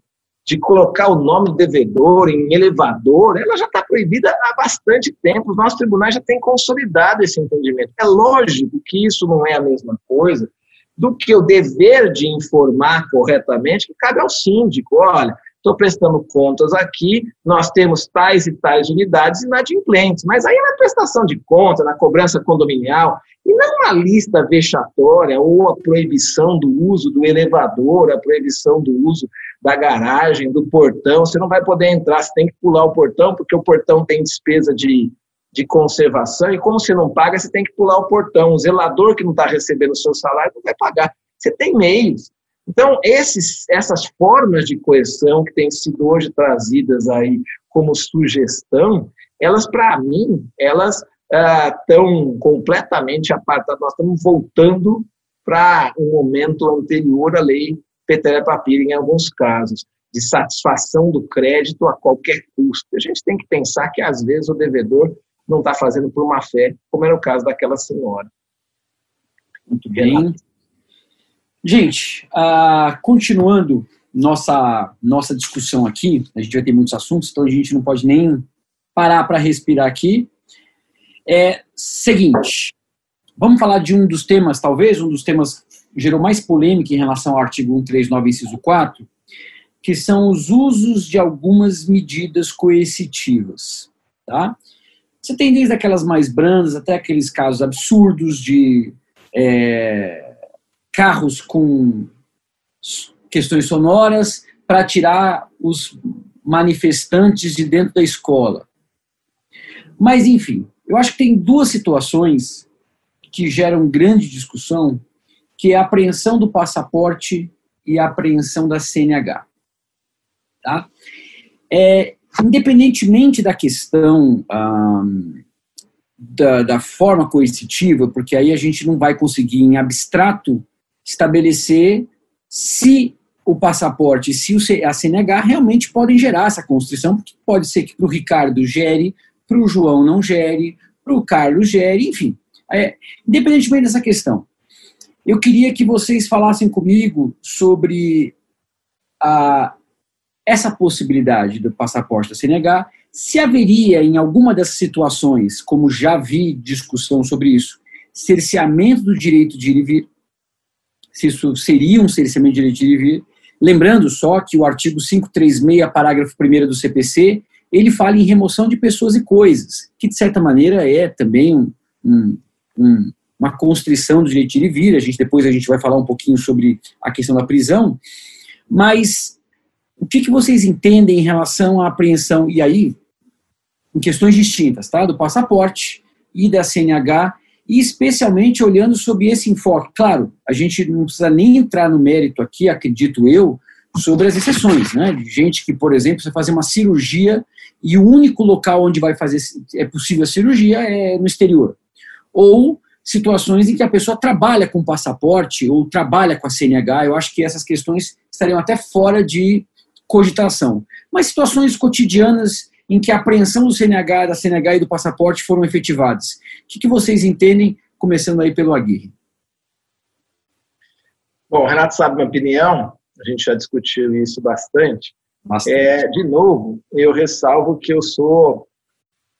de colocar o nome do devedor em elevador, ela já está proibida há bastante tempo. Os nossos tribunais já têm consolidado esse entendimento. É lógico que isso não é a mesma coisa do que o dever de informar corretamente que cabe ao síndico. Olha, estou prestando contas aqui, nós temos tais e tais unidades inadimplentes, mas aí na prestação de conta, na cobrança condominial, e não uma lista vexatória ou a proibição do uso do elevador, a proibição do uso da garagem, do portão, você não vai poder entrar, você tem que pular o portão, porque o portão tem despesa de, de conservação, e como você não paga, você tem que pular o portão. O zelador que não está recebendo o seu salário não vai pagar. Você tem meios. Então, esses, essas formas de coerção que têm sido hoje trazidas aí como sugestão, elas, para mim, elas estão ah, completamente apartadas. Nós estamos voltando para um momento anterior à lei Petélia Papira em alguns casos, de satisfação do crédito a qualquer custo. A gente tem que pensar que, às vezes, o devedor não está fazendo por má fé, como era o caso daquela senhora. Muito bem. Gente, uh, continuando nossa, nossa discussão aqui, a gente vai ter muitos assuntos, então a gente não pode nem parar para respirar aqui. É seguinte, vamos falar de um dos temas, talvez, um dos temas gerou mais polêmica em relação ao artigo 139, inciso 4, que são os usos de algumas medidas coercitivas. Tá? Você tem desde aquelas mais brandas até aqueles casos absurdos de é, carros com questões sonoras para tirar os manifestantes de dentro da escola. Mas, enfim, eu acho que tem duas situações que geram grande discussão que é a apreensão do passaporte e a apreensão da CNH. Tá? É, independentemente da questão da, da, forma coercitiva, porque aí a gente não vai conseguir, em abstrato, estabelecer se o passaporte e se a CNH realmente podem gerar essa constrição, porque pode ser que para o Ricardo gere, para o João não gere, para o Carlos gere, enfim. É, independentemente dessa questão, eu queria que vocês falassem comigo sobre a, essa possibilidade do passaporte da CNH, se haveria em alguma dessas situações, como já vi discussão sobre isso, cerceamento do direito de ir e vir, se isso seria um cerceamento do direito de ir e vir, lembrando só que o artigo 536, parágrafo 1 do CPC, ele fala em remoção de pessoas e coisas, que de certa maneira é também um, um, um uma constrição do direito de ir e vir, a gente, depois a gente vai falar um pouquinho sobre a questão da prisão, mas o que, que vocês entendem em relação à apreensão, e aí, em questões distintas, tá? do passaporte e da CNH, e especialmente olhando sobre esse enfoque. Claro, a gente não precisa nem entrar no mérito aqui, acredito eu, sobre as exceções, né? De gente que, por exemplo, você fazer uma cirurgia e o único local onde vai fazer é possível a cirurgia é no exterior. Ou situações em que a pessoa trabalha com passaporte ou trabalha com a CNH. Eu acho que essas questões estariam até fora de cogitação. Mas situações cotidianas em que a apreensão do CNH, da CNH e do passaporte foram efetivadas. O que, que vocês entendem, começando aí pelo Aguirre? Bom, o Renato sabe minha opinião, a gente já discutiu isso bastante. bastante. É, de novo, eu ressalvo que eu sou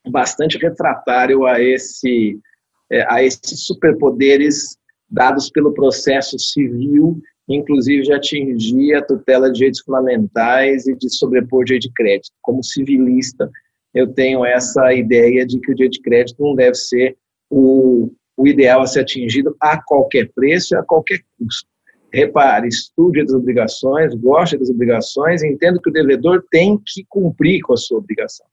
bastante refratário a esse a esses superpoderes dados pelo processo civil, inclusive de atingir a tutela de direitos fundamentais e de sobrepor direito de crédito. Como civilista, eu tenho essa ideia de que o direito de crédito não deve ser o, o ideal a ser atingido a qualquer preço e a qualquer custo. Repare, estude as obrigações, goste das obrigações e entenda que o devedor tem que cumprir com a sua obrigação.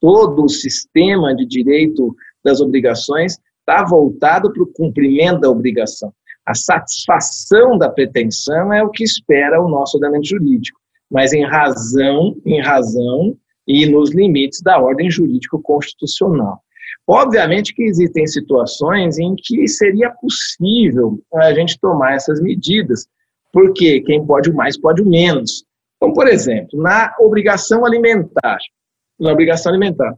Todo o sistema de direito das obrigações está voltado para o cumprimento da obrigação. A satisfação da pretensão é o que espera o nosso ordenamento jurídico, mas em razão, em razão e nos limites da ordem jurídico-constitucional. Obviamente que existem situações em que seria possível a gente tomar essas medidas, porque quem pode o mais pode o menos. Então, por exemplo, na obrigação alimentar, na obrigação alimentar,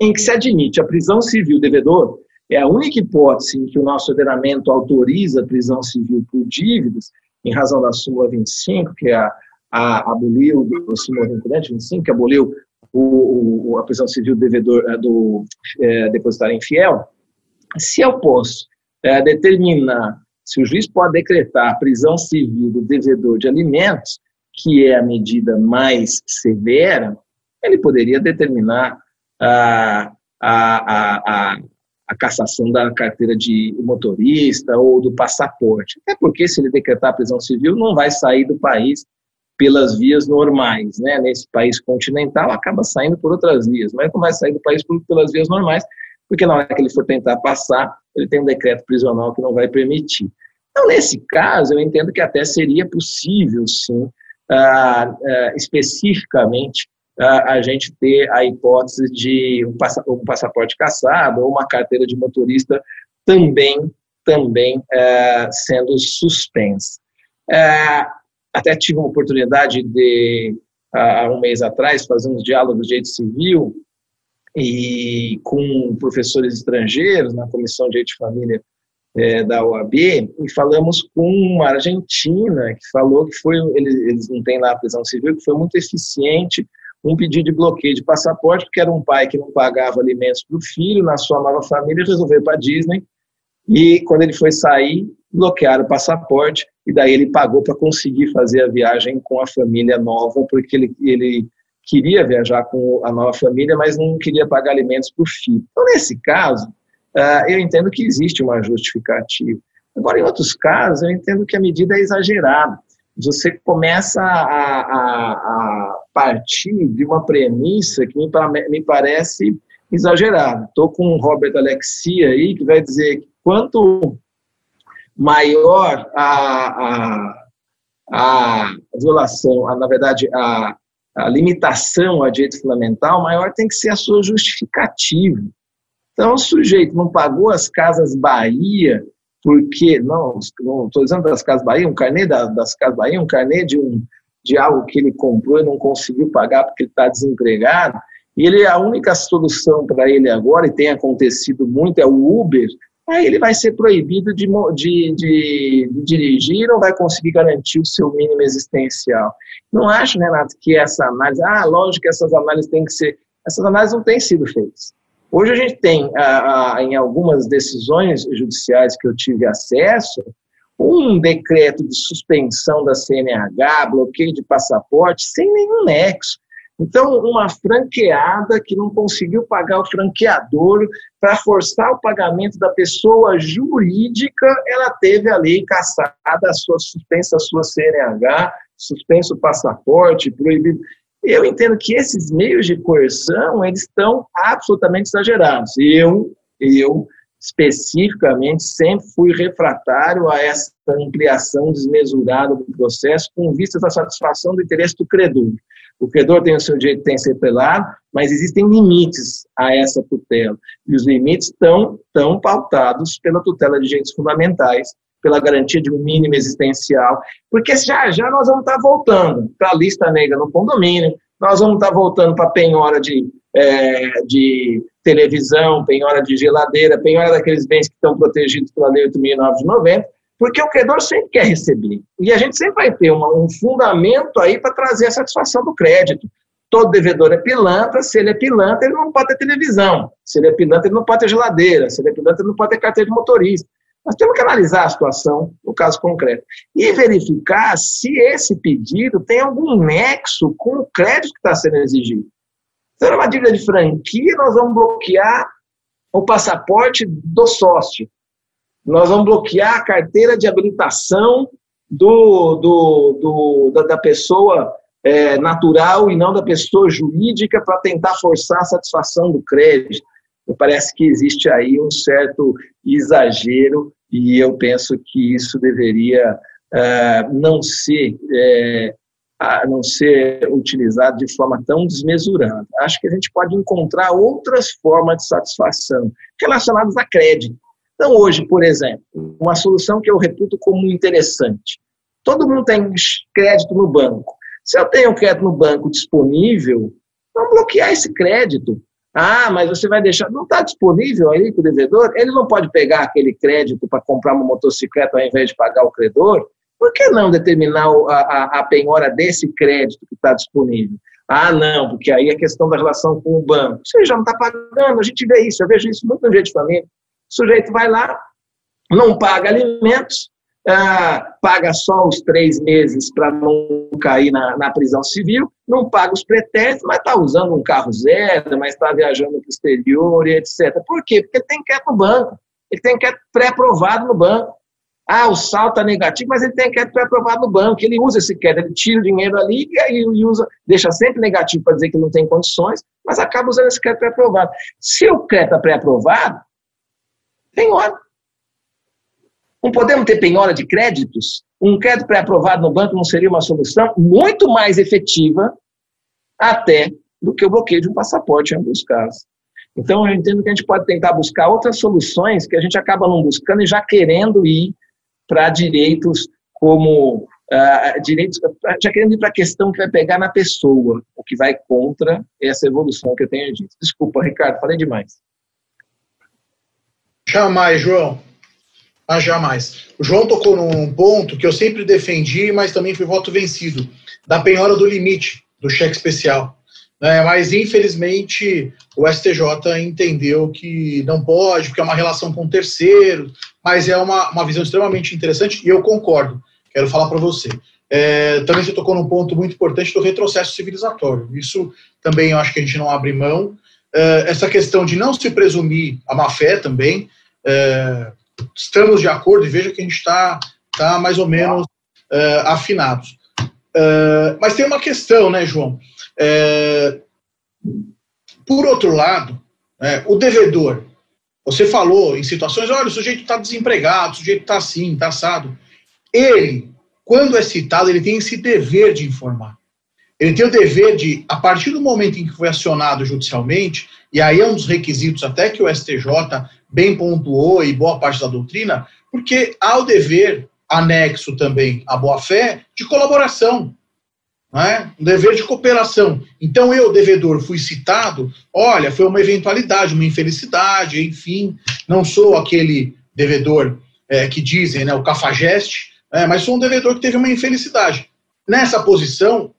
em que se admite a prisão civil devedor, é a única hipótese em que o nosso ordenamento autoriza a prisão civil por dívidas, em razão da súmula 25, que a, a aboliu, do súmula 25, que aboliu o, o, a prisão civil do devedor, eh, do é, depositário infiel, se eu posso é, determinar, se o juiz pode decretar a prisão civil do devedor de alimentos, que é a medida mais severa, ele poderia determinar a, a, a, a cassação da carteira de motorista ou do passaporte. Até porque, se ele decretar a prisão civil, não vai sair do país pelas vias normais. Né? Nesse país continental, acaba saindo por outras vias, mas não vai sair do país pelas vias normais, porque na hora que ele for tentar passar, ele tem um decreto prisional que não vai permitir. Então, nesse caso, eu entendo que até seria possível, sim, ah, ah, especificamente, a gente ter a hipótese de um, passaporte caçado ou uma carteira de motorista também, também é, sendo suspensa. É, até tive uma oportunidade de, há um mês atrás, fazer uns diálogos de direito civil e com professores estrangeiros na Comissão de Direito de Família é, da OAB e falamos com uma argentina que falou que foi, eles, eles não têm lá a prisão civil, que foi muito eficiente um pedido de bloqueio de passaporte, porque era um pai que não pagava alimentos para o filho, na sua nova família, resolveu para a Disney, e quando ele foi sair, bloquearam o passaporte, e daí ele pagou para conseguir fazer a viagem com a família nova, porque ele, ele queria viajar com a nova família, mas não queria pagar alimentos para o filho. Então, nesse caso, uh, eu entendo que existe uma justificativa. Agora, em outros casos, eu entendo que a medida é exagerada você começa a, a, a partir de uma premissa que me, parece exagerada. Estou com o Robert Alexia aí, que vai dizer que quanto maior a, a, a violação, a, na verdade, a, a limitação ao direito fundamental, maior tem que ser a sua justificativa. Então, o sujeito não pagou as casas Bahia porque, não, não estou dizendo das Casas Bahia, um carnê da, das Casas Bahia, um carnê de, um, de algo que ele comprou e não conseguiu pagar porque ele está desempregado, e ele, a única solução para ele agora, e tem acontecido muito, é o Uber, aí ele vai ser proibido de, de, de, de dirigir não vai conseguir garantir o seu mínimo existencial. Não acho, Renato, que essa análise, ah, lógico que essas análises têm que ser, essas análises não têm sido feitas. Hoje a gente tem, em algumas decisões judiciais que eu tive acesso, um decreto de suspensão da CNH, bloqueio de passaporte, sem nenhum nexo. Então, uma franqueada que não conseguiu pagar o franqueador para forçar o pagamento da pessoa jurídica, ela teve ali caçada a sua suspensa a sua CNH, suspenso o passaporte, proibido. Eu entendo que esses meios de coerção eles estão absolutamente exagerados. Eu, eu especificamente sempre fui refratário a essa ampliação desmesurada do processo com vistas à satisfação do interesse do credor. O credor tem o seu direito de ser pelado, mas existem limites a essa tutela. E os limites estão, estão pautados pela tutela de direitos fundamentais, pela garantia de um mínimo existencial, porque já já nós vamos estar voltando para a lista negra no condomínio, nós vamos estar voltando para a penhora de, é, de televisão, penhora de geladeira, penhora daqueles bens que estão protegidos pela Lei 8.990, porque o credor sempre quer receber. E a gente sempre vai ter uma, um fundamento aí para trazer a satisfação do crédito. Todo devedor é pilantra, se ele é pilantra, ele não pode ter televisão. Se ele é pilantra, ele não pode ter geladeira. Se ele é pilantra, ele não pode ter carteira de motorista. Nós temos que analisar a situação no caso concreto e verificar se esse pedido tem algum nexo com o crédito que está sendo exigido. Se é uma dívida de franquia, nós vamos bloquear o passaporte do sócio. Nós vamos bloquear a carteira de habilitação do, do, do da, da, pessoa é, natural e não da pessoa jurídica para tentar forçar a satisfação do crédito. Parece que existe aí um certo exagero e eu penso que isso deveria uh, não ser uh, a não ser utilizado de forma tão desmesurada. Acho que a gente pode encontrar outras formas de satisfação relacionadas a crédito. Então, hoje, por exemplo, uma solução que eu reputo como interessante. Todo mundo tem crédito no banco. Se eu tenho crédito no banco disponível, vamos bloquear esse crédito. Ah, mas você vai deixar. Não está disponível aí para o devedor? Ele não pode pegar aquele crédito para comprar uma motocicleta ao invés de pagar o credor? Por que não determinar a, a, a penhora desse crédito que está disponível? Ah, não, porque aí é questão da relação com o banco. Você já não está pagando, a gente vê isso, eu vejo isso muito no jeito de família. O sujeito vai lá, não paga alimentos, ah, paga só os três meses para não cair na, na, prisão civil, não paga os pretéritos, mas está usando um carro zero, mas está viajando para o exterior e etc. Por quê? Porque ele tem crédito no banco, ele tem crédito pré-aprovado no banco. Ah, o saldo está negativo, mas ele tem crédito pré-aprovado no banco. Ele usa esse crédito, ele tira o dinheiro ali e usa, deixa sempre negativo para dizer que não tem condições, mas acaba usando esse crédito pré-aprovado. Se o crédito é pré-aprovado, tem hora. Não podemos ter penhora de créditos? Um crédito pré-aprovado no banco não seria uma solução muito mais efetiva até do que o bloqueio de um passaporte em alguns casos. Então, eu entendo que a gente pode tentar buscar outras soluções que a gente acaba não buscando e já querendo ir para direitos como uh, direitos, já querendo ir para a questão que vai pegar na pessoa, o que vai contra essa evolução que eu tenho dito. Desculpa, Ricardo, falei demais. Jamais, João. Ah, jamais. O João tocou num ponto que eu sempre defendi, mas também fui voto vencido, da penhora do limite do cheque especial. É, mas, infelizmente, o STJ entendeu que não pode, porque é uma relação com terceiro, mas é uma, uma visão extremamente interessante e eu concordo. Quero falar para você. É, também você tocou num ponto muito importante do retrocesso civilizatório. Isso também eu acho que a gente não abre mão. É, essa questão de não se presumir a má-fé também, é, estamos de acordo e veja que a gente está tá mais ou menos é, afinados. É, mas tem uma questão, né, João? É, por outro lado, né, o devedor, você falou em situações, olha, o sujeito está desempregado, o sujeito está assim, está assado. Ele, quando é citado, ele tem esse dever de informar. Ele tem o dever de, a partir do momento em que foi acionado judicialmente, e aí é um dos requisitos até que o STJ bem pontuou e boa parte da doutrina, porque há o dever anexo também à boa-fé de colaboração é? um dever de cooperação. Então, eu, devedor, fui citado, olha, foi uma eventualidade, uma infelicidade, enfim, não sou aquele devedor é, que dizem, né, o cafajeste, é, mas sou um devedor que teve uma infelicidade. Nessa posição,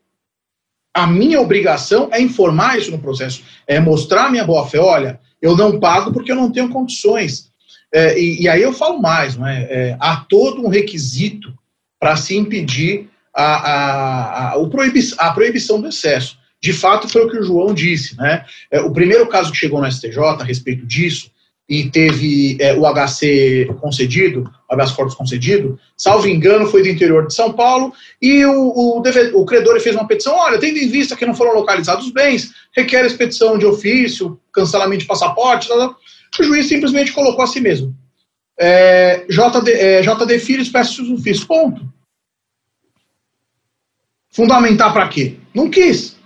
a minha obrigação é informar isso no processo, é mostrar minha boa-fé, olha, eu não pago porque eu não tenho condições. É, e, e, aí eu falo mais, não é? é há todo um requisito para se impedir a, a, a, proibi a proibição do excesso. De fato, foi o que o João disse. Né? É, o primeiro caso que chegou no STJ a respeito disso, e teve é, o HC concedido, o habeas corpus concedido, salvo engano, foi do interior de São Paulo, e o, o, o credor fez uma petição, olha, tendo em vista que não foram localizados os bens, requer expedição de ofício, cancelamento de passaporte, tal, tal. o juiz simplesmente colocou a si mesmo. É, JD, é, JD Filhos, peço ofício, ponto. Fundamentar para quê? Não quis.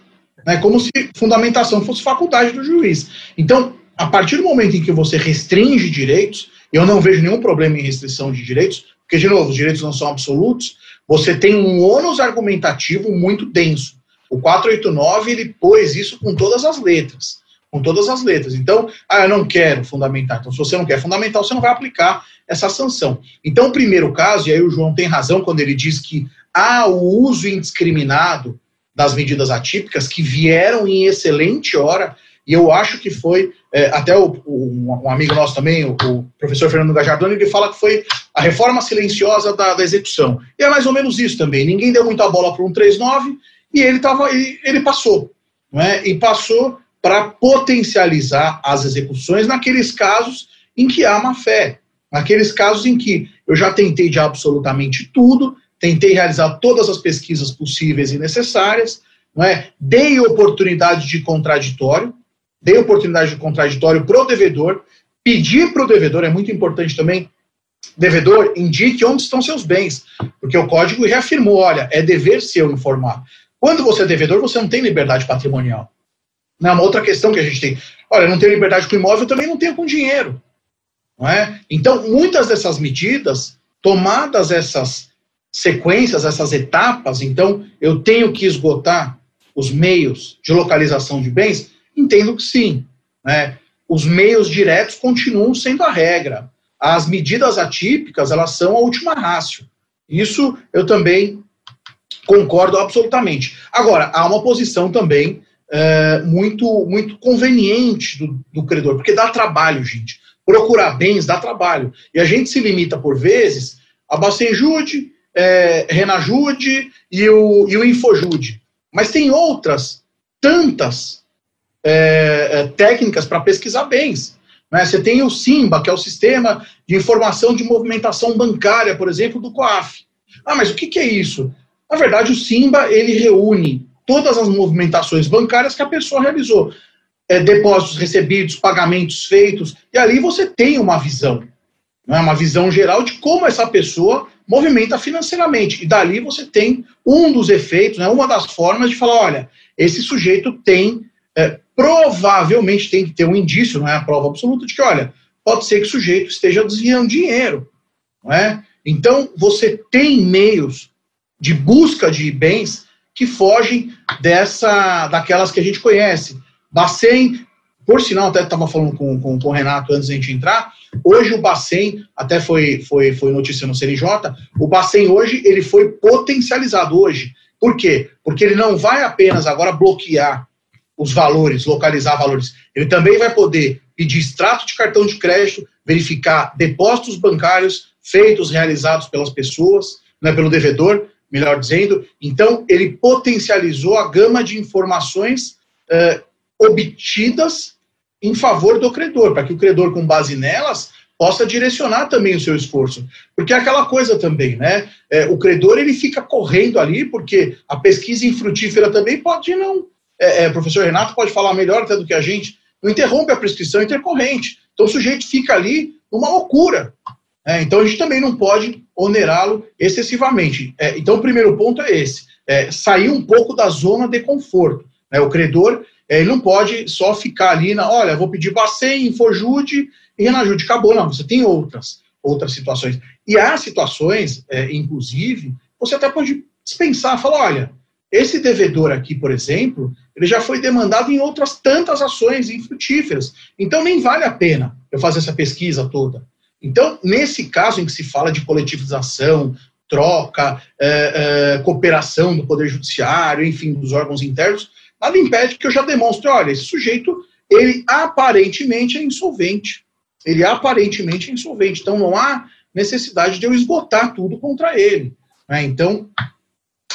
Né? Como se fundamentação fosse faculdade do juiz. Então, a partir do momento em que você restringe direitos, eu não vejo nenhum problema em restrição de direitos, porque, de novo, os direitos não são absolutos, você tem um ônus argumentativo muito denso. O 489, ele pôs isso com todas as letras. Com todas as letras. Então, ah, eu não quero fundamentar. Então, se você não quer fundamentar, você não vai aplicar essa sanção. Então, o primeiro caso, e aí o João tem razão quando ele diz que há o uso indiscriminado das medidas atípicas que vieram em excelente hora, e eu acho que foi, é, até o, o, um amigo nosso também, o, o, professor Fernando Gajardoni, ele fala que foi a reforma silenciosa da, da, execução. E é mais ou menos isso também. Ninguém deu muita bola para um 39 e ele, tava, ele, ele passou. É? E passou para potencializar as execuções naqueles casos em que há má fé. Naqueles casos em que eu já tentei de absolutamente tudo, tentei realizar todas as pesquisas possíveis e necessárias, não é? dei oportunidade de contraditório, dei oportunidade de contraditório para o devedor, pedi para o devedor, é muito importante também, devedor, indique onde estão seus bens, porque o código reafirmou, olha, é dever seu informar. Quando você é devedor, você não tem liberdade patrimonial. Não é uma outra questão que a gente tem. Olha, não tenho liberdade com imóvel, também não tenho com dinheiro. Não é? Então, muitas dessas medidas, tomadas essas sequências, essas etapas, então eu tenho que esgotar os meios de localização de bens? Entendo que sim. Né? Os meios diretos continuam sendo a regra. As medidas atípicas, elas são a última rácio. Isso eu também concordo absolutamente. Agora, há uma posição também é, muito, muito conveniente do, do credor, porque dá trabalho, gente. Procurar bens dá trabalho. E a gente se limita, por vezes, a Bacenjude, é, Renajude e o, e o Infojude. Mas tem outras tantas é, é, técnicas para pesquisar bens. Né? Você tem o SIMBA, que é o Sistema de Informação de Movimentação Bancária, por exemplo, do COAF. Ah, mas o que, que é isso? Na verdade, o SIMBA ele reúne todas as movimentações bancárias que a pessoa realizou. É, depósitos recebidos, pagamentos feitos, e ali você tem uma visão, né, uma visão geral de como essa pessoa movimenta financeiramente. E dali você tem um dos efeitos, né, uma das formas de falar: olha, esse sujeito tem, é, provavelmente tem que ter um indício, não é a prova absoluta, de que, olha, pode ser que o sujeito esteja desviando dinheiro. Não é? Então, você tem meios de busca de bens que fogem dessa, daquelas que a gente conhece. Bacen, por sinal, até estava falando com, com, com o Renato antes da gente entrar, Hoje o Bacen, até foi, foi, foi notícia no CNJ, o Bacen hoje ele foi potencializado hoje. Por quê? Porque ele não vai apenas agora bloquear os valores, localizar valores. Ele também vai poder pedir extrato de cartão de crédito, verificar depósitos bancários feitos, realizados pelas pessoas, né, pelo devedor, melhor dizendo. Então, ele potencializou a gama de informações eh, obtidas em favor do credor, para que o credor, com base nelas, possa direcionar também o seu esforço. Porque é aquela coisa também, né? É, o credor ele fica correndo ali, porque a pesquisa infrutífera também pode não. É, é, o professor Renato pode falar melhor até do que a gente, não interrompe a prescrição intercorrente. Então o sujeito fica ali numa loucura. É, então a gente também não pode onerá-lo excessivamente. É, então o primeiro ponto é esse: é, sair um pouco da zona de conforto. Né? O credor ele não pode só ficar ali na, olha, vou pedir Bacen, Infojude e Renajude. Acabou, não. Você tem outras, outras situações. E há situações, é, inclusive, você até pode dispensar, falar, olha, esse devedor aqui, por exemplo, ele já foi demandado em outras tantas ações infrutíferas. Então, nem vale a pena eu fazer essa pesquisa toda. Então, nesse caso em que se fala de coletivização, troca, é, é, cooperação do Poder Judiciário, enfim, dos órgãos internos, nada impede que eu já demonstre, olha, esse sujeito, ele aparentemente é insolvente. Ele aparentemente é insolvente. Então não há necessidade de eu esgotar tudo contra ele. Né? Então,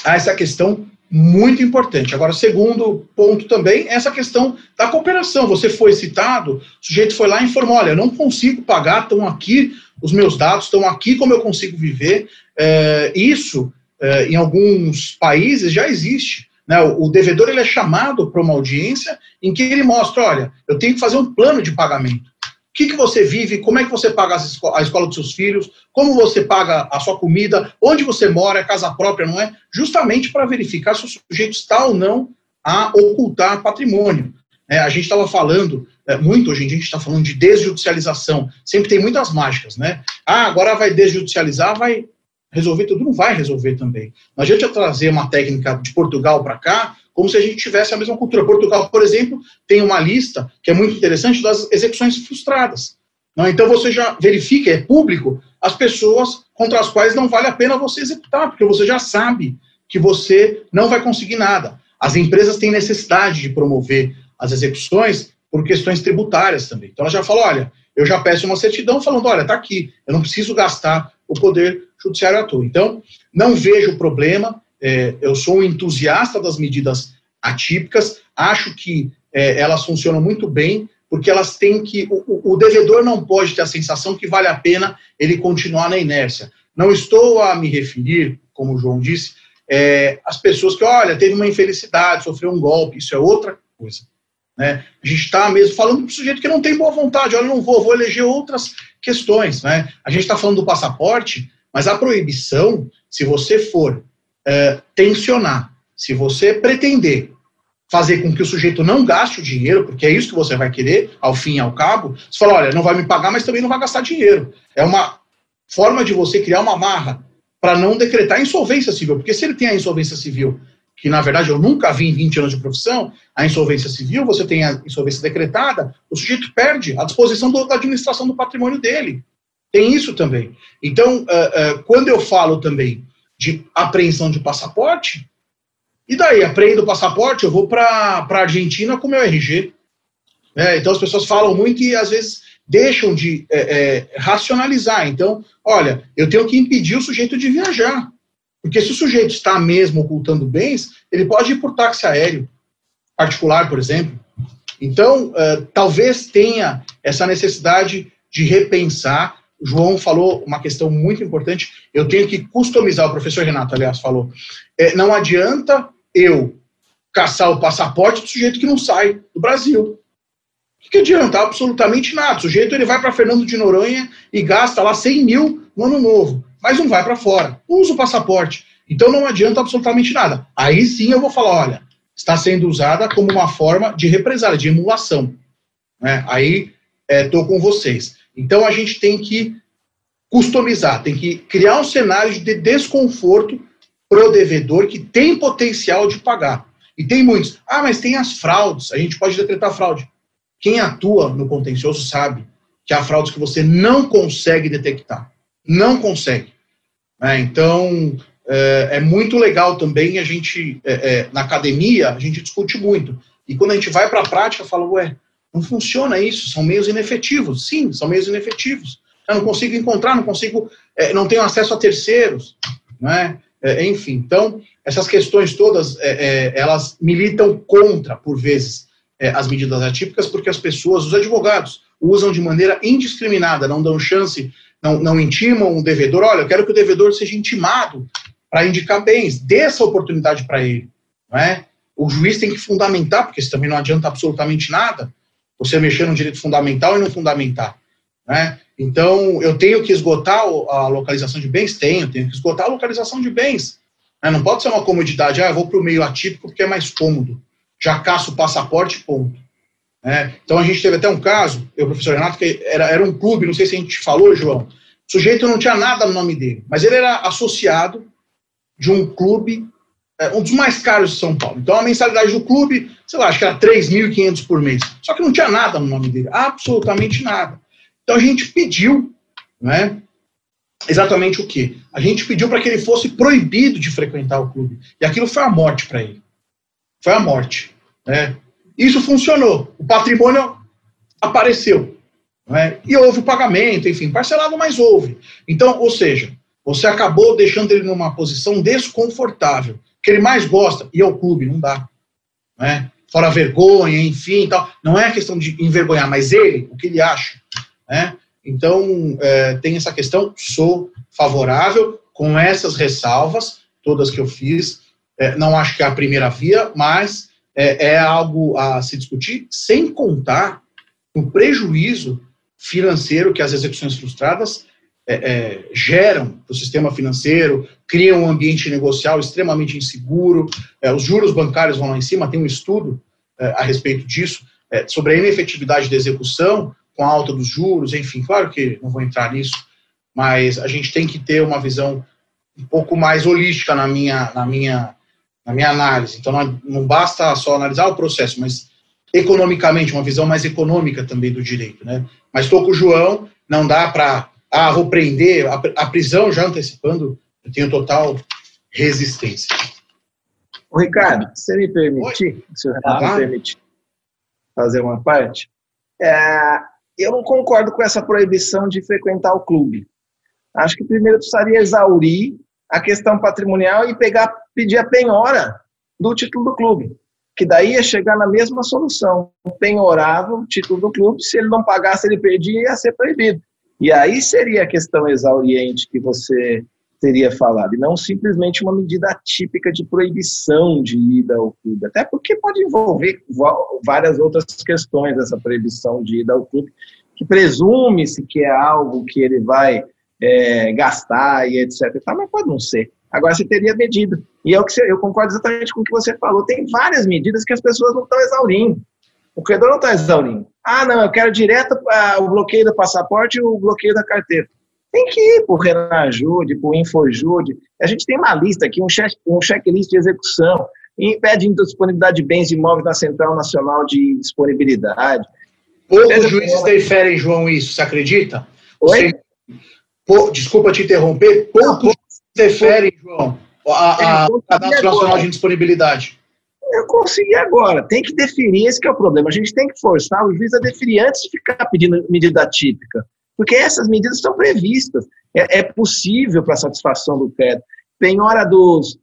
há essa questão muito importante. Agora, segundo ponto também, essa questão da cooperação. Você foi citado, o sujeito foi lá e informou: olha, eu não consigo pagar, estão aqui os meus dados, estão aqui como eu consigo viver. É, isso, é, em alguns países, já existe. Né? O, devedor ele é chamado para uma audiência em que ele mostra, olha, eu tenho que fazer um plano de pagamento. O que, que você vive, como é que você paga a escola dos seus filhos, como você paga a sua comida, onde você mora, é casa própria, não é? Justamente para verificar se o sujeito está ou não a ocultar patrimônio. É, a gente estava falando é, muito, hoje em dia a gente está falando de desjudicialização. Sempre tem muitas mágicas, né? Ah, agora vai desjudicializar, vai resolver tudo, não vai resolver também. Não adianta trazer uma técnica de Portugal para cá, como se a gente tivesse a mesma cultura. Portugal, por exemplo, tem uma lista que é muito interessante das execuções frustradas. Não, então você já verifica, é público, as pessoas contra as quais não vale a pena você executar, porque você já sabe que você não vai conseguir nada. As empresas têm necessidade de promover as execuções por questões tributárias também. Então ela já fala, olha, eu já peço uma certidão falando, olha, está aqui, eu não preciso gastar o poder judiciário atua. Então, não vejo problema, é, eu sou um entusiasta das medidas atípicas, acho que é, elas funcionam muito bem, porque elas têm que. O, o, devedor não pode ter a sensação que vale a pena ele continuar na inércia. Não estou a me referir, como o João disse, é, as pessoas que, olha, teve uma infelicidade, sofreu um golpe, isso é outra coisa. Né? A gente está mesmo falando para o sujeito que não tem boa vontade, olha, não vou, vou eleger outras questões. Né? A gente está falando do passaporte, mas a proibição, se você for é, tensionar se você pretender fazer com que o sujeito não gaste o dinheiro, porque é isso que você vai querer, ao fim e ao cabo, você fala, olha, não vai me pagar, mas também não vai gastar dinheiro. É uma forma de você criar uma marra para não decretar insolvência civil, porque se ele tem a insolvência civil, que na verdade eu nunca vi em 20 anos de profissão, a insolvência civil, você tem a insolvência decretada, o sujeito perde a disposição do, da administração do patrimônio dele. Tem isso também. Então, uh, uh, quando eu falo também de apreensão de passaporte, e daí, apreendo o passaporte, eu vou para a Argentina com meu RG. É, então as pessoas falam muito e às vezes deixam de é, é, racionalizar. Então, olha, eu tenho que impedir o sujeito de viajar. Porque se o sujeito está mesmo ocultando bens, ele pode ir por táxi aéreo particular, por exemplo. Então, uh, talvez tenha essa necessidade de repensar. João falou uma questão muito importante. Eu tenho que customizar, o professor Renato, aliás, falou. É, não adianta eu caçar o passaporte do sujeito que não sai do Brasil. O que adianta? Absolutamente nada. O sujeito ele vai para Fernando de Noronha e gasta lá 100 mil no ano novo, mas não vai para fora. Usa o passaporte. Então não adianta absolutamente nada. Aí sim eu vou falar: olha, está sendo usada como uma forma de represália, de emulação. Né? Aí estou é, com vocês. Então a gente tem que customizar, tem que criar um cenário de desconforto pro devedor que tem potencial de pagar. E tem muitos. Ah, mas tem as fraudes. A gente pode decretar fraude. Quem atua no contencioso sabe que há fraudes que você não consegue detectar. Não consegue. É, então, é, é, muito legal também a gente, é na academia, a gente discute muito. E quando a gente vai para a prática, fala, ué, não funciona isso, são meios inefetivos. Sim, são meios inefetivos. Eu não consigo encontrar, não consigo, é, não tenho acesso a terceiros. Não é? Enfim, então, essas questões todas, é, é, elas militam contra, por vezes, é, as medidas atípicas, porque as pessoas, os advogados, usam de maneira indiscriminada, não dão chance, não, não intimam o devedor. Olha, eu quero que o devedor seja intimado para indicar bens, dê essa oportunidade para ele. Não é? O juiz tem que fundamentar, porque isso também não adianta absolutamente nada, você mexer no direito fundamental e não fundamentar. Né? Então, eu tenho que esgotar a localização de bens? Tenho, tenho que esgotar a localização de bens. Né? Não pode ser uma comodidade, ah, eu vou para o meio atípico porque é mais cômodo. Já caço o passaporte, ponto. Né? Então, a gente teve até um caso, eu, professor Renato, que era, era um clube, não sei se a gente falou, João, o sujeito não tinha nada no nome dele, mas ele era associado de um clube, é, um dos mais caros de São Paulo. Então, a mensalidade do clube, sei lá, acho que era 3.500 por mês. Só que não tinha nada no nome dele, absolutamente nada. Então a gente pediu, né, exatamente o quê? A gente pediu para que ele fosse proibido de frequentar o clube. E aquilo foi a morte para ele. Foi a morte. Né? Isso funcionou. O patrimônio apareceu. Né? E houve o pagamento, enfim, parcelado, mas houve. Então, ou seja, você acabou deixando ele numa posição desconfortável. Que ele mais gosta, e é o clube, não dá. Né? Fora vergonha, enfim, tal. Não é questão de envergonhar, mas ele, o que ele acha. Né? Então, é, tem essa questão, sou favorável com essas ressalvas, todas que eu fiz. É, não acho que é a primeira via, mas é, é algo a se discutir, sem contar o prejuízo financeiro que as execuções frustradas é, é, geram para o sistema financeiro, criam um ambiente negocial extremamente inseguro, é, os juros bancários vão lá em cima, tem um estudo é, a respeito disso, é, sobre a inefetividade da execução, com a alta dos juros, enfim, claro que não vou entrar nisso, mas a gente tem que ter uma visão um pouco mais holística na minha, na minha, na minha análise. Então, não, não basta só analisar o processo, mas economicamente, uma visão mais econômica também do direito. Né? Mas estou com o João, não dá para, ah, vou prender, a, a, prisão já antecipando, eu tenho total resistência. Ô, Ricardo, se me permitir, se o Renato me permitir fazer uma parte, é, eu não concordo com essa proibição de frequentar o clube. Acho que primeiro precisaria exaurir a questão patrimonial e pegar, pedir a penhora do título do clube, que daí ia chegar na mesma solução. Penhorava o título do clube, se ele não pagasse, ele perdia, ia ser proibido. E aí seria a questão exauriente que você teria falado, e não simplesmente uma medida típica de proibição de ida ao clube, até porque pode envolver várias outras questões essa proibição de ida ao clube, que presume-se que é algo que ele vai é, gastar e etc. mas pode não ser. Agora você teria medida. E é o que você, eu concordo exatamente com o que você falou. Tem várias medidas que as pessoas não estão exaurindo. O credor não está exaurindo. Ah, não, eu quero direto ah, o bloqueio do passaporte e o bloqueio da carteira. Tem que ir para o Renajude, para o Infojude. A gente tem uma lista aqui, um, check, um checklist de execução. Impede disponibilidade de bens imóveis na Central Nacional de Disponibilidade. Poucos juízes deferem, João, isso, você acredita? Oi? Você, desculpa te interromper, poucos juízes deferem, João, a, a, Cadastro Nacional de Disponibilidade. Eu consegui agora, tem que definir, esse é o problema. A gente tem que forçar o juiz a definir antes de ficar pedindo medida típica, porque essas medidas estão previstas. É, é possível para satisfação do crédito. Penhora dos,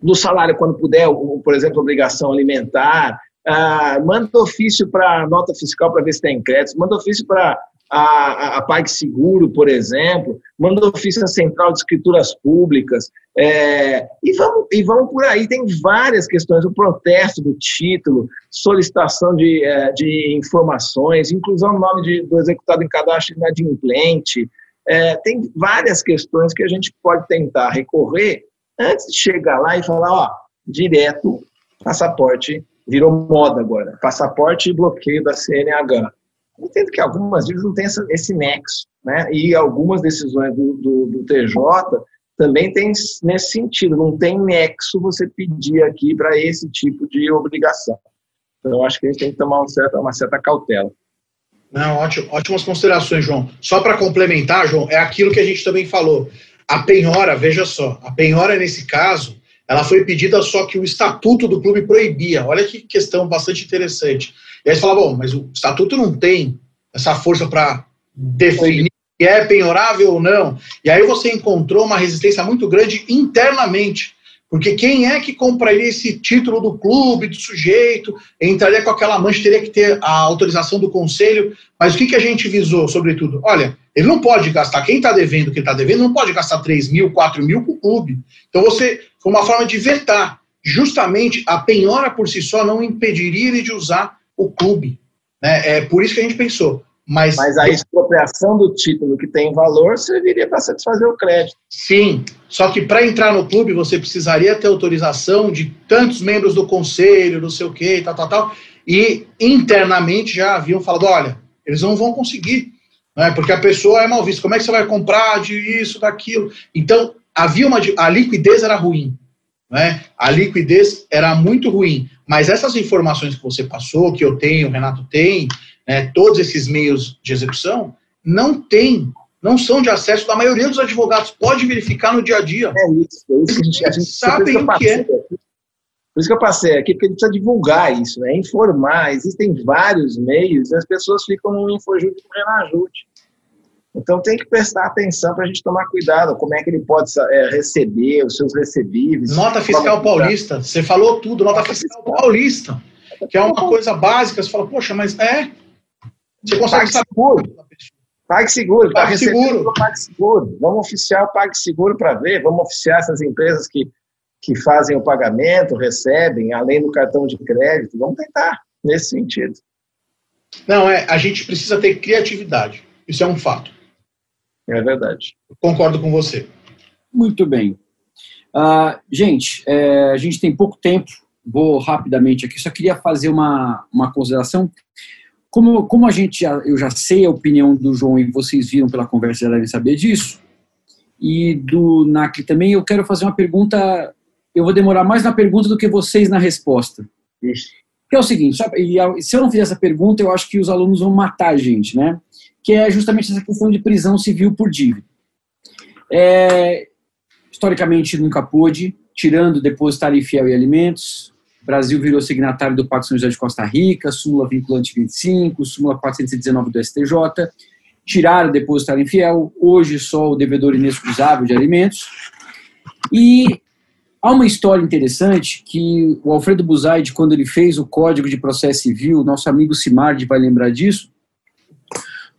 do salário quando puder, por exemplo, obrigação alimentar, ah, manda ofício para nota fiscal para ver se tem crédito, manda ofício para a, a PagSeguro, por exemplo, manda ofício à Central de Escrituras Públicas, é, e, vamos, e vamos por aí, tem várias questões, o protesto do título, solicitação de, é, de informações, inclusão do nome de, do executado em cadastro inadimplente, é, tem várias questões que a gente pode tentar recorrer antes de chegar lá e falar, ó, direto, passaporte, virou moda agora, passaporte e bloqueio da CNH entendo que algumas dívidas não têm esse nexo, né? E algumas decisões do, do, do TJ também tem nesse sentido, não tem nexo você pedir aqui para esse tipo de obrigação. Então, acho que a gente tem que tomar uma certa cautela. Não, ótimo, ótimas considerações, João. Só para complementar, João, é aquilo que a gente também falou. A penhora, veja só, a penhora nesse caso, ela foi pedida só que o estatuto do clube proibia. Olha que questão bastante interessante. E aí você fala, bom, mas o estatuto não tem essa força para definir se é penhorável ou não. E aí você encontrou uma resistência muito grande internamente. Porque quem é que compraria esse título do clube, do sujeito, entraria com aquela mancha, teria que ter a autorização do conselho. Mas o que, que a gente visou, sobretudo? Olha, ele não pode gastar, quem está devendo o que está devendo, não pode gastar 3 mil, 4 mil com o clube. Então você, foi uma forma de vetar. Justamente a penhora por si só não impediria ele de usar o clube. Né? É por isso que a gente pensou. Mas, mas a expropriação do título que tem valor serviria para satisfazer o crédito. Sim, só que para entrar no clube você precisaria ter autorização de tantos membros do conselho, não sei o quê, tal, tal, tal. E internamente já haviam falado: olha, eles não vão conseguir, né? porque a pessoa é mal vista. Como é que você vai comprar de isso, daquilo? Então, havia uma. A liquidez era ruim. Né? A liquidez era muito ruim. Mas essas informações que você passou, que eu tenho, o Renato tem, né, todos esses meios de execução, não tem, não são de acesso da maioria dos advogados. Pode verificar no dia a dia. É isso, é isso que a gente, a gente sabe o que é. Por isso que eu passei aqui, porque a gente precisa divulgar isso, né? informar. Existem vários meios e as pessoas ficam no Infojude e no Renajude. Então tem que prestar atenção para a gente tomar cuidado, como é que ele pode é, receber os seus recebíveis. Nota fiscal paulista, você falou tudo, nota, nota fiscal, fiscal paulista, que é uma coisa básica, você fala, poxa, mas é. Você consegue saber. Seguro. Pague seguro, pague tá seguro. Pague seguro. Vamos oficiar o Pague Seguro para ver, vamos oficiar essas empresas que, que fazem o pagamento, recebem, além do cartão de crédito. Vamos tentar nesse sentido. Não, é, a gente precisa ter criatividade. Isso é um fato. É verdade. Concordo com você. Muito bem. Uh, gente, é, a gente tem pouco tempo, vou rapidamente aqui, só queria fazer uma, uma consideração. Como, como a gente já, eu já sei a opinião do João e vocês viram pela conversa, já devem saber disso, e do NACLE também, eu quero fazer uma pergunta, eu vou demorar mais na pergunta do que vocês na resposta. Isso. Que é o seguinte, se eu não fizer essa pergunta, eu acho que os alunos vão matar a gente, né? Que é justamente essa questão de prisão civil por dívida. É, historicamente nunca pôde, tirando depositário infiel e alimentos. O Brasil virou signatário do Pacto São José de Costa Rica, súmula vinculante 25, súmula 419 do STJ. Tiraram o depositário infiel, hoje só o devedor inexcusável de alimentos. E há uma história interessante que o Alfredo Buzaide, quando ele fez o Código de Processo Civil, nosso amigo Simardi vai lembrar disso,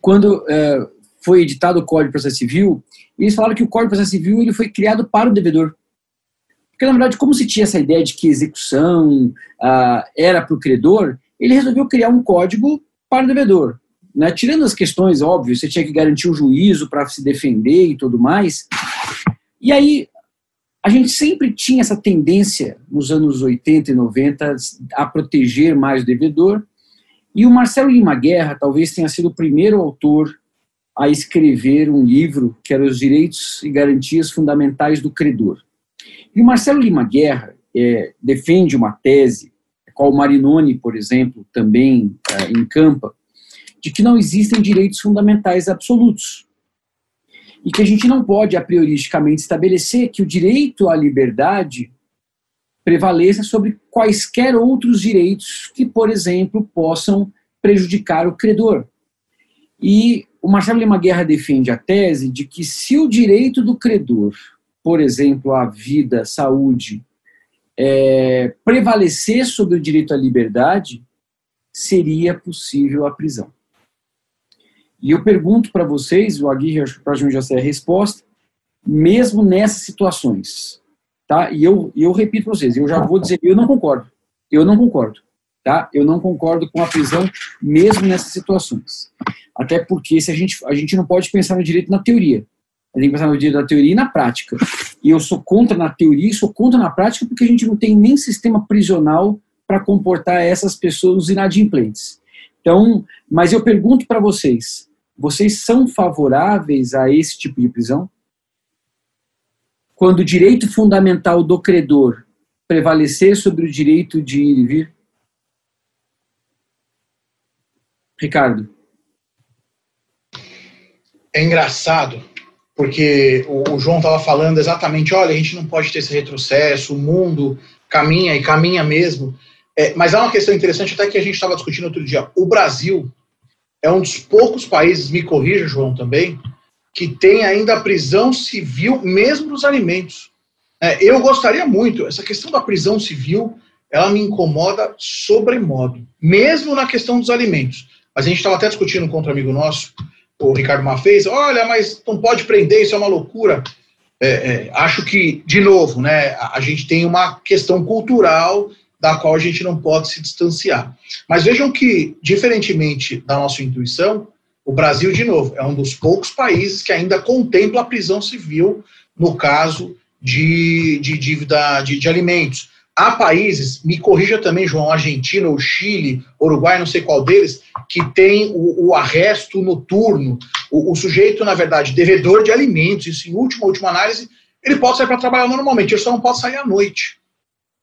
quando é, foi editado o Código de Processo Civil, eles falaram que o Código de Processo Civil ele foi criado para o devedor. Porque, na verdade, como se tinha essa ideia de que execução ah, era para o credor, ele resolveu criar um código para o devedor. Né? Tirando as questões, óbvio, você tinha que garantir o juízo para se defender e tudo mais. E aí, a gente sempre tinha essa tendência, nos anos 80 e 90, a proteger mais o devedor, e o Marcelo Lima Guerra talvez tenha sido o primeiro autor a escrever um livro que era Os Direitos e Garantias Fundamentais do Credor. E o Marcelo Lima Guerra é, defende uma tese, qual o Marinoni, por exemplo, também é, encampa, de que não existem direitos fundamentais absolutos. E que a gente não pode, a prioristicamente, estabelecer que o direito à liberdade prevaleça sobre quaisquer outros direitos que, por exemplo, possam prejudicar o credor. E o Marcelo Lima Guerra defende a tese de que se o direito do credor, por exemplo, à vida, saúde, é, prevalecer sobre o direito à liberdade, seria possível a prisão. E eu pergunto para vocês, o Aguirre, acho que praticamente já sei a resposta, mesmo nessas situações, tá? E eu, eu repito para vocês, eu já vou dizer, eu não concordo, eu não concordo, tá? Eu não concordo com a prisão mesmo nessas situações. Até porque se a gente, a gente não pode pensar no direito na teoria. A gente tem que pensar no direito na teoria e na prática. E eu sou contra na teoria e sou contra na prática porque a gente não tem nem sistema prisional para comportar essas pessoas inadimplentes. Então, mas eu pergunto para vocês, vocês são favoráveis a esse tipo de prisão? Quando o direito fundamental do credor prevalecer sobre o direito de ir e vir? Ricardo. É engraçado, porque o, João estava falando exatamente, olha, a gente não pode ter esse retrocesso, o mundo caminha e caminha mesmo. É, mas há uma questão interessante até que a gente estava discutindo outro dia. O Brasil é um dos poucos países, me corrija, João, também, que tem ainda a prisão civil mesmo nos alimentos. É, eu gostaria muito, essa questão da prisão civil, ela me incomoda sobremodo, mesmo na questão dos alimentos. Mas a gente estava até discutindo com outro amigo nosso, o Ricardo Mafez, olha, mas não pode prender, isso é uma loucura. É, é, acho que, de novo, né, a, a, gente tem uma questão cultural da qual a gente não pode se distanciar. Mas vejam que, diferentemente da nossa intuição, o Brasil, de novo, é um dos poucos países que ainda contempla a prisão civil no caso de, de dívida de, de alimentos. Há países, me corrija também, João, Argentina, ou Chile, Uruguai, não sei qual deles, que tem o, o arresto noturno. O, o, sujeito, na verdade, devedor de alimentos, isso em última, última análise, ele pode sair para trabalhar normalmente, ele só não pode sair à noite.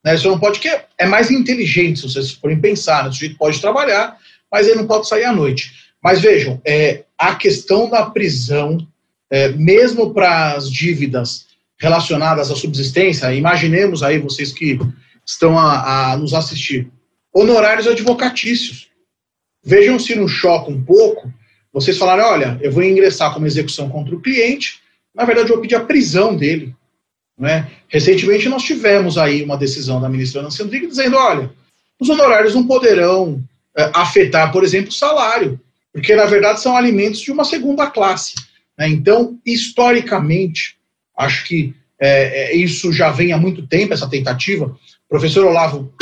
Né? Só não pode, que é, é mais inteligente, se vocês forem pensar, né? o sujeito pode trabalhar, mas ele não pode sair à noite. Mas vejam, é, a questão da prisão, é, mesmo para as dívidas relacionadas à subsistência, imaginemos aí vocês que estão a, a nos assistir, honorários advocatícios. Vejam se não choca um pouco vocês falarem, olha, eu vou ingressar como execução contra o cliente, na verdade eu vou pedir a prisão dele. Né? Recentemente nós tivemos aí uma decisão da ministra Nancy Andrighi dizendo, olha, os honorários não poderão é, afetar, por exemplo, o salário, porque na verdade são alimentos de uma segunda classe. Né? Então, historicamente, acho que é, é, isso já vem há muito tempo, essa tentativa. O professor Olavo,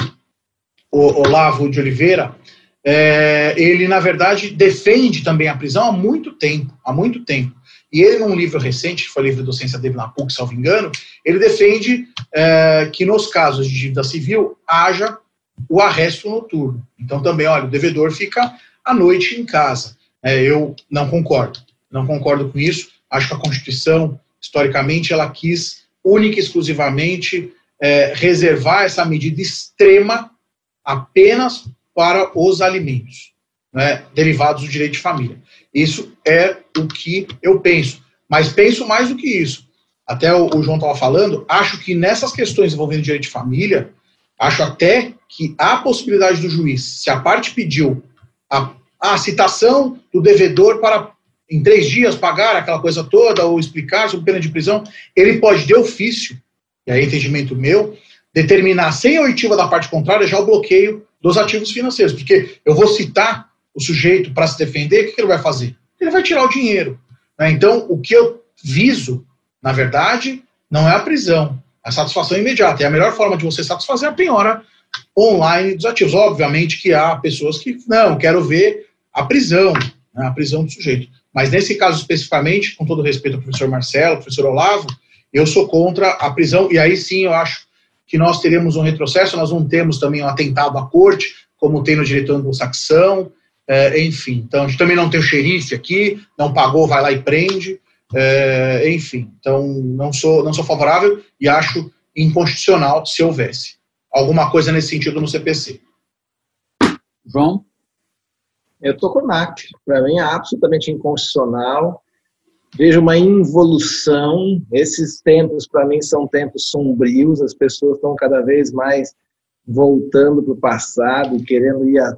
o, Olavo de Oliveira, é, ele, na verdade, defende também a prisão há muito tempo, há muito tempo. E ele, num livro recente, que foi o livro docência dele na PUC, salvo engano, ele defende é, que nos casos de dívida civil haja o arresto noturno. Então, também, olha, o devedor fica à noite em casa. É, eu não concordo, não concordo com isso. Acho que a Constituição, historicamente, ela quis única e exclusivamente é, reservar essa medida extrema apenas para os alimentos né, derivados do direito de família. Isso é o que eu penso. Mas penso mais do que isso. Até o, o João estava falando, acho que nessas questões envolvendo direito de família, acho até que há possibilidade do juiz, se a parte pediu a, a citação do devedor para em três dias pagar aquela coisa toda ou explicar sobre pena de prisão, ele pode, de ofício, e aí entendimento meu, determinar sem oitiva da parte contrária já o bloqueio dos ativos financeiros, porque eu vou citar o sujeito para se defender, o que, ele vai fazer? Ele vai tirar o dinheiro. Né? Então, o que eu viso, na verdade, não é a prisão, a satisfação imediata. E a melhor forma de você satisfazer é a penhora online dos ativos. Obviamente que há pessoas que, não, quero ver a prisão, né, a prisão do sujeito. Mas nesse caso especificamente, com todo respeito ao professor Marcelo, ao professor Olavo, Eu sou contra a prisão, e aí sim eu acho que nós teremos um retrocesso, nós não temos também um atentado à corte, como tem no direito anglo-saxão, é, enfim. Então, a gente também não tem o xerife aqui, não pagou, vai lá e prende, é, enfim. Então, não sou, não sou favorável e acho inconstitucional se houvesse alguma coisa nesse sentido no CPC. João? Eu estou com o NAC. Para mim é absolutamente inconstitucional. Vejo uma involução. Esses tempos, para mim, são tempos sombrios. As pessoas estão cada vez mais voltando para o passado, querendo ir a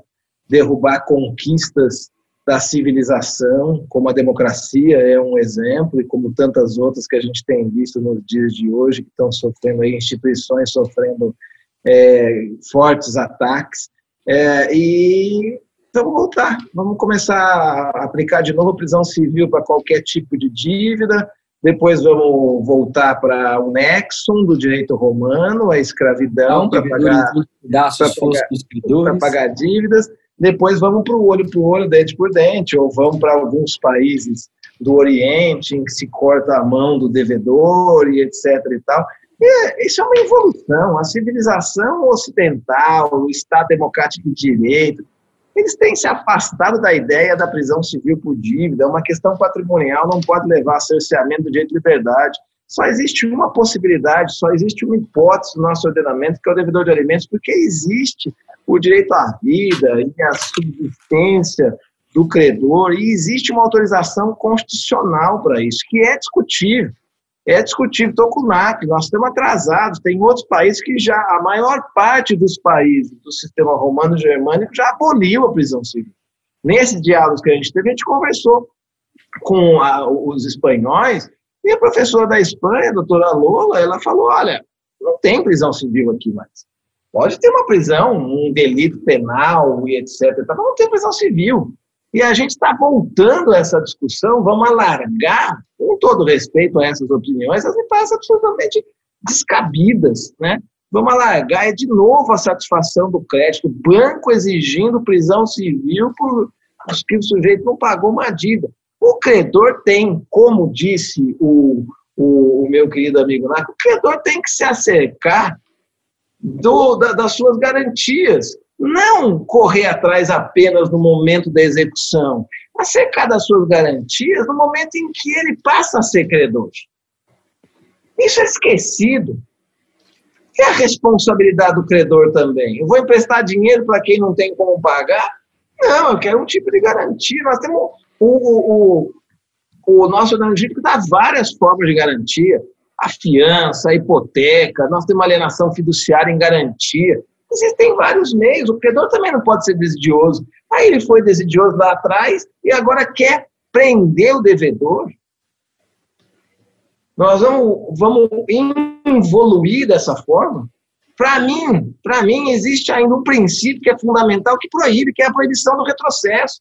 derrubar conquistas da civilização, como a democracia é um exemplo, e como tantas outras que a gente tem visto nos dias de hoje, que estão sofrendo aí, instituições sofrendo é, fortes ataques. É, e vamos voltar, vamos começar a aplicar de novo a prisão civil para qualquer tipo de dívida, depois vamos voltar para o nexum do direito romano, a escravidão, para pagar, pagar, pagar dívidas, depois vamos para o olho por olho, dente por dente, ou vamos para alguns países do Oriente em que se corta a mão do devedor e etc e tal. É, isso é uma evolução. A civilização ocidental, o Estado democrático de direito, eles têm se afastado da ideia da prisão civil por dívida. Uma questão patrimonial não pode levar a cerceamento do direito de liberdade. Só existe uma possibilidade, só existe uma hipótese no nosso ordenamento, que é o devedor de alimentos, porque existe o direito à vida e a subsistência do credor, e existe uma autorização constitucional para isso, que é discutível é discutível. Estou com o NAC, nós estamos atrasados. Tem outros países que já, a maior parte dos países do sistema romano-germânico já aboliu a prisão civil. Nesse diálogo que a gente teve, a gente conversou com a, os espanhóis e a professora da Espanha, a doutora Lola, ela falou: olha, não tem prisão civil aqui mais. Pode ter uma prisão, um delito penal e etc. Mas não tem prisão civil. E a gente está voltando a essa discussão, vamos alargar, com todo respeito a essas opiniões, as me parecem absolutamente descabidas, né? Vamos alargar, é de novo a satisfação do crédito, banco exigindo prisão civil por que o sujeito não pagou uma dívida. O credor tem, como disse o, o, o meu querido amigo Naco, o credor tem que se acercar do, da, das suas garantias não correr atrás apenas no momento da execução, acercar das suas garantias no momento em que ele passa a ser credor. Isso é esquecido. É a responsabilidade do credor também. Eu vou emprestar dinheiro para quem não tem como pagar? Não, eu quero um tipo de garantia. Nós temos o, o, o, o nosso ordenamento jurídico dá várias formas de garantia. A fiança, a hipoteca, nós temos alienação fiduciária em garantia. Existem vários meios, o credor também não pode ser desidioso. Aí ele foi desidioso lá atrás e agora quer prender o devedor. Nós vamos, vamos evoluir dessa forma? Para mim, para mim existe ainda um princípio que é fundamental que proíbe, que é a proibição do retrocesso.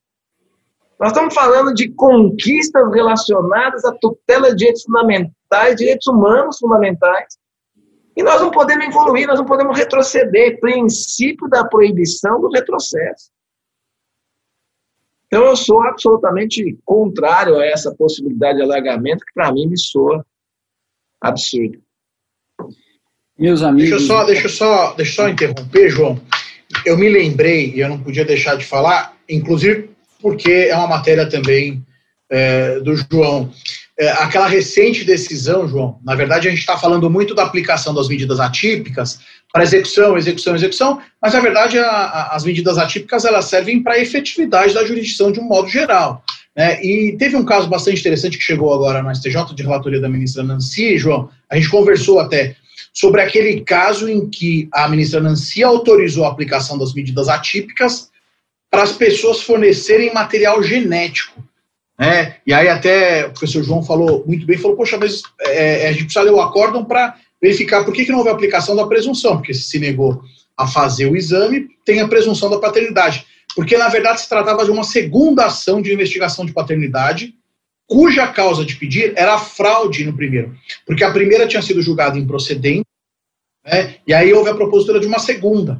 Nós estamos falando de conquistas relacionadas à tutela de direitos fundamentais, direitos humanos fundamentais. E nós não podemos evoluir, nós não podemos retroceder. Princípio da proibição do retrocesso. Então, eu sou absolutamente contrário a essa possibilidade de alargamento, que para mim me soa absurdo. Meus amigos. Deixa eu, só, deixa, eu só, deixa eu só interromper, João. Eu me lembrei, e eu não podia deixar de falar, inclusive porque é uma matéria também é, do João é, aquela recente decisão, João, na verdade a gente está falando muito da aplicação das medidas atípicas para execução, execução, execução, mas na verdade a, a, as medidas atípicas elas servem para a efetividade da jurisdição de um modo geral. Né? E teve um caso bastante interessante que chegou agora no STJ de relatoria da ministra Nancy, João, a gente conversou até sobre aquele caso em que a ministra Nancy autorizou a aplicação das medidas atípicas para as pessoas fornecerem material genético né? E aí até o professor João falou muito bem, falou, poxa, mas é, a gente precisa ler o acórdão para verificar por que, que não houve aplicação da presunção, porque se negou a fazer o exame, tem a presunção da paternidade. Porque, na verdade, se tratava de uma segunda ação de investigação de paternidade, cuja causa de pedir era fraude no primeiro. Porque a primeira tinha sido julgada improcedente, né? e aí houve a propositura de uma segunda.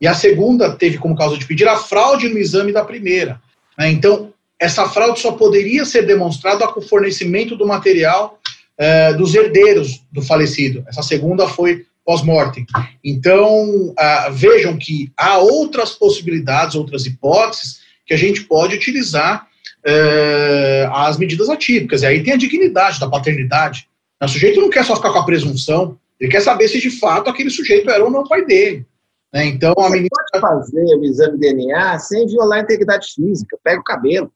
E a segunda teve como causa de pedir a fraude no exame da primeira. Né? Então, essa fraude só poderia ser demonstrada com o fornecimento do material uh, dos herdeiros do falecido. Essa segunda foi pós-mortem. Então, uh, vejam que há outras possibilidades, outras hipóteses que a gente pode utilizar uh, as medidas atípicas. E aí tem a dignidade da paternidade. O sujeito não quer só ficar com a presunção, ele quer saber se de fato aquele sujeito era ou não o pai dele. Né? Então, a menina. pode fazer o exame de DNA sem violar a integridade física. Pega o cabelo,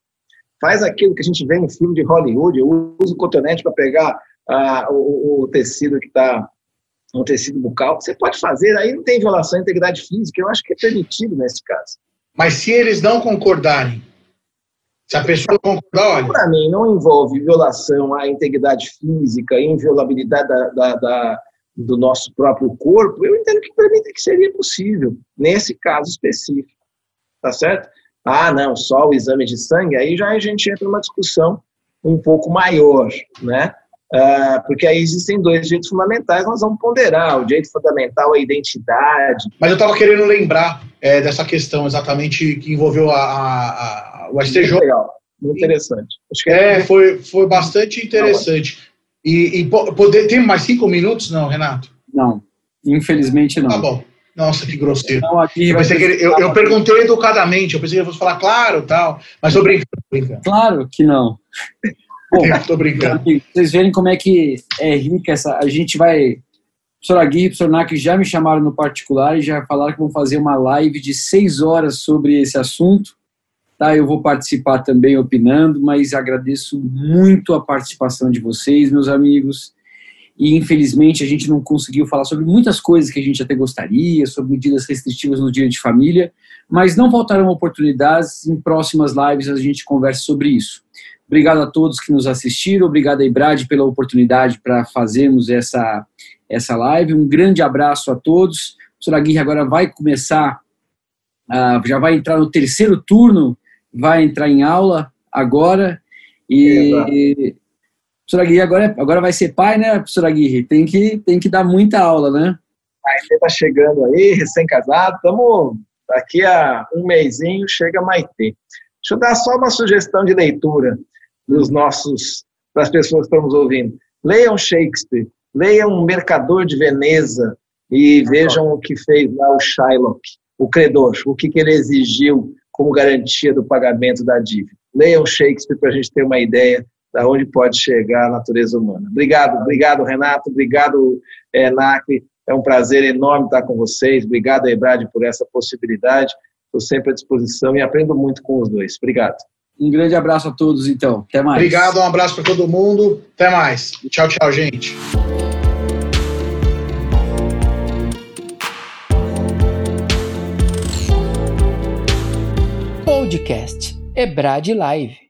faz aquilo que a gente vê em filme de Hollywood, usa o cotonete para pegar ah, o, o, tecido que está um tecido bucal. Você pode fazer, aí não tem violação à integridade física. Eu acho que é permitido nesse caso. Mas se eles não concordarem, se a pessoa concordar, olha. Para mim, não envolve violação à integridade física, inviolabilidade da, da, da do nosso próprio corpo, eu entendo que mim que seria possível, nesse caso específico. Tá certo? Ah, não, só o exame de sangue, aí já a gente entra numa discussão um pouco maior, né? Ah, porque aí existem dois direitos fundamentais, nós vamos ponderar. O direito fundamental é a identidade. Mas eu estava querendo lembrar é, dessa questão exatamente que envolveu a, a, a o STJ. Muito legal, muito interessante. é, foi, foi bastante interessante. E, e poder, tem mais cinco minutos, não, Renato? Não, infelizmente não. Tá bom. Nossa, que grosseiro. Então, eu, que ele, eu, eu, perguntei educadamente, eu pensei que ele fosse falar claro tal, mas tô brincando. brincando. Claro que não. Bom, tô brincando. Vocês verem como é que é rica essa. A gente vai. O professor Aguirre e o professor Nak já me chamaram no particular e já falaram que vão fazer uma live de seis horas sobre esse assunto. Tá, eu vou participar também opinando, mas agradeço muito a participação de vocês, meus amigos. E infelizmente a gente não conseguiu falar sobre muitas coisas que a gente até gostaria, sobre medidas restritivas no dia de família, mas não faltarão oportunidades. Em próximas lives a gente conversa sobre isso. Obrigado a todos que nos assistiram, obrigado a Ibrad pela oportunidade para fazermos essa, essa live. Um grande abraço a todos. O professor Aguirre agora vai começar, uh, já vai entrar no terceiro turno vai entrar em aula agora e professor Aguirre agora, agora vai ser pai, né, professor Aguirre? Tem que, tem que dar muita aula, né? Você está chegando aí, recém-casado, estamos daqui a um mêsinho chega Maitê. Deixa eu dar só uma sugestão de leitura dos nossos, para as pessoas que estamos ouvindo. Leiam Shakespeare, leiam Mercador de Veneza e vejam o que fez lá o Shylock, o credor, o que, que ele exigiu como garantia do pagamento da dívida. Leiam Shakespeare para a gente ter uma ideia de onde pode chegar a natureza humana. Obrigado, obrigado, Renato, obrigado, é, Nacre. É um prazer enorme estar com vocês. Obrigado, Ebrade, por essa possibilidade. Estou sempre à disposição e aprendo muito com os dois. Obrigado. Um grande abraço a todos, então. Até mais. Obrigado, um abraço para todo mundo. Até mais. Tchau, tchau, gente. podcast Ebrad Live.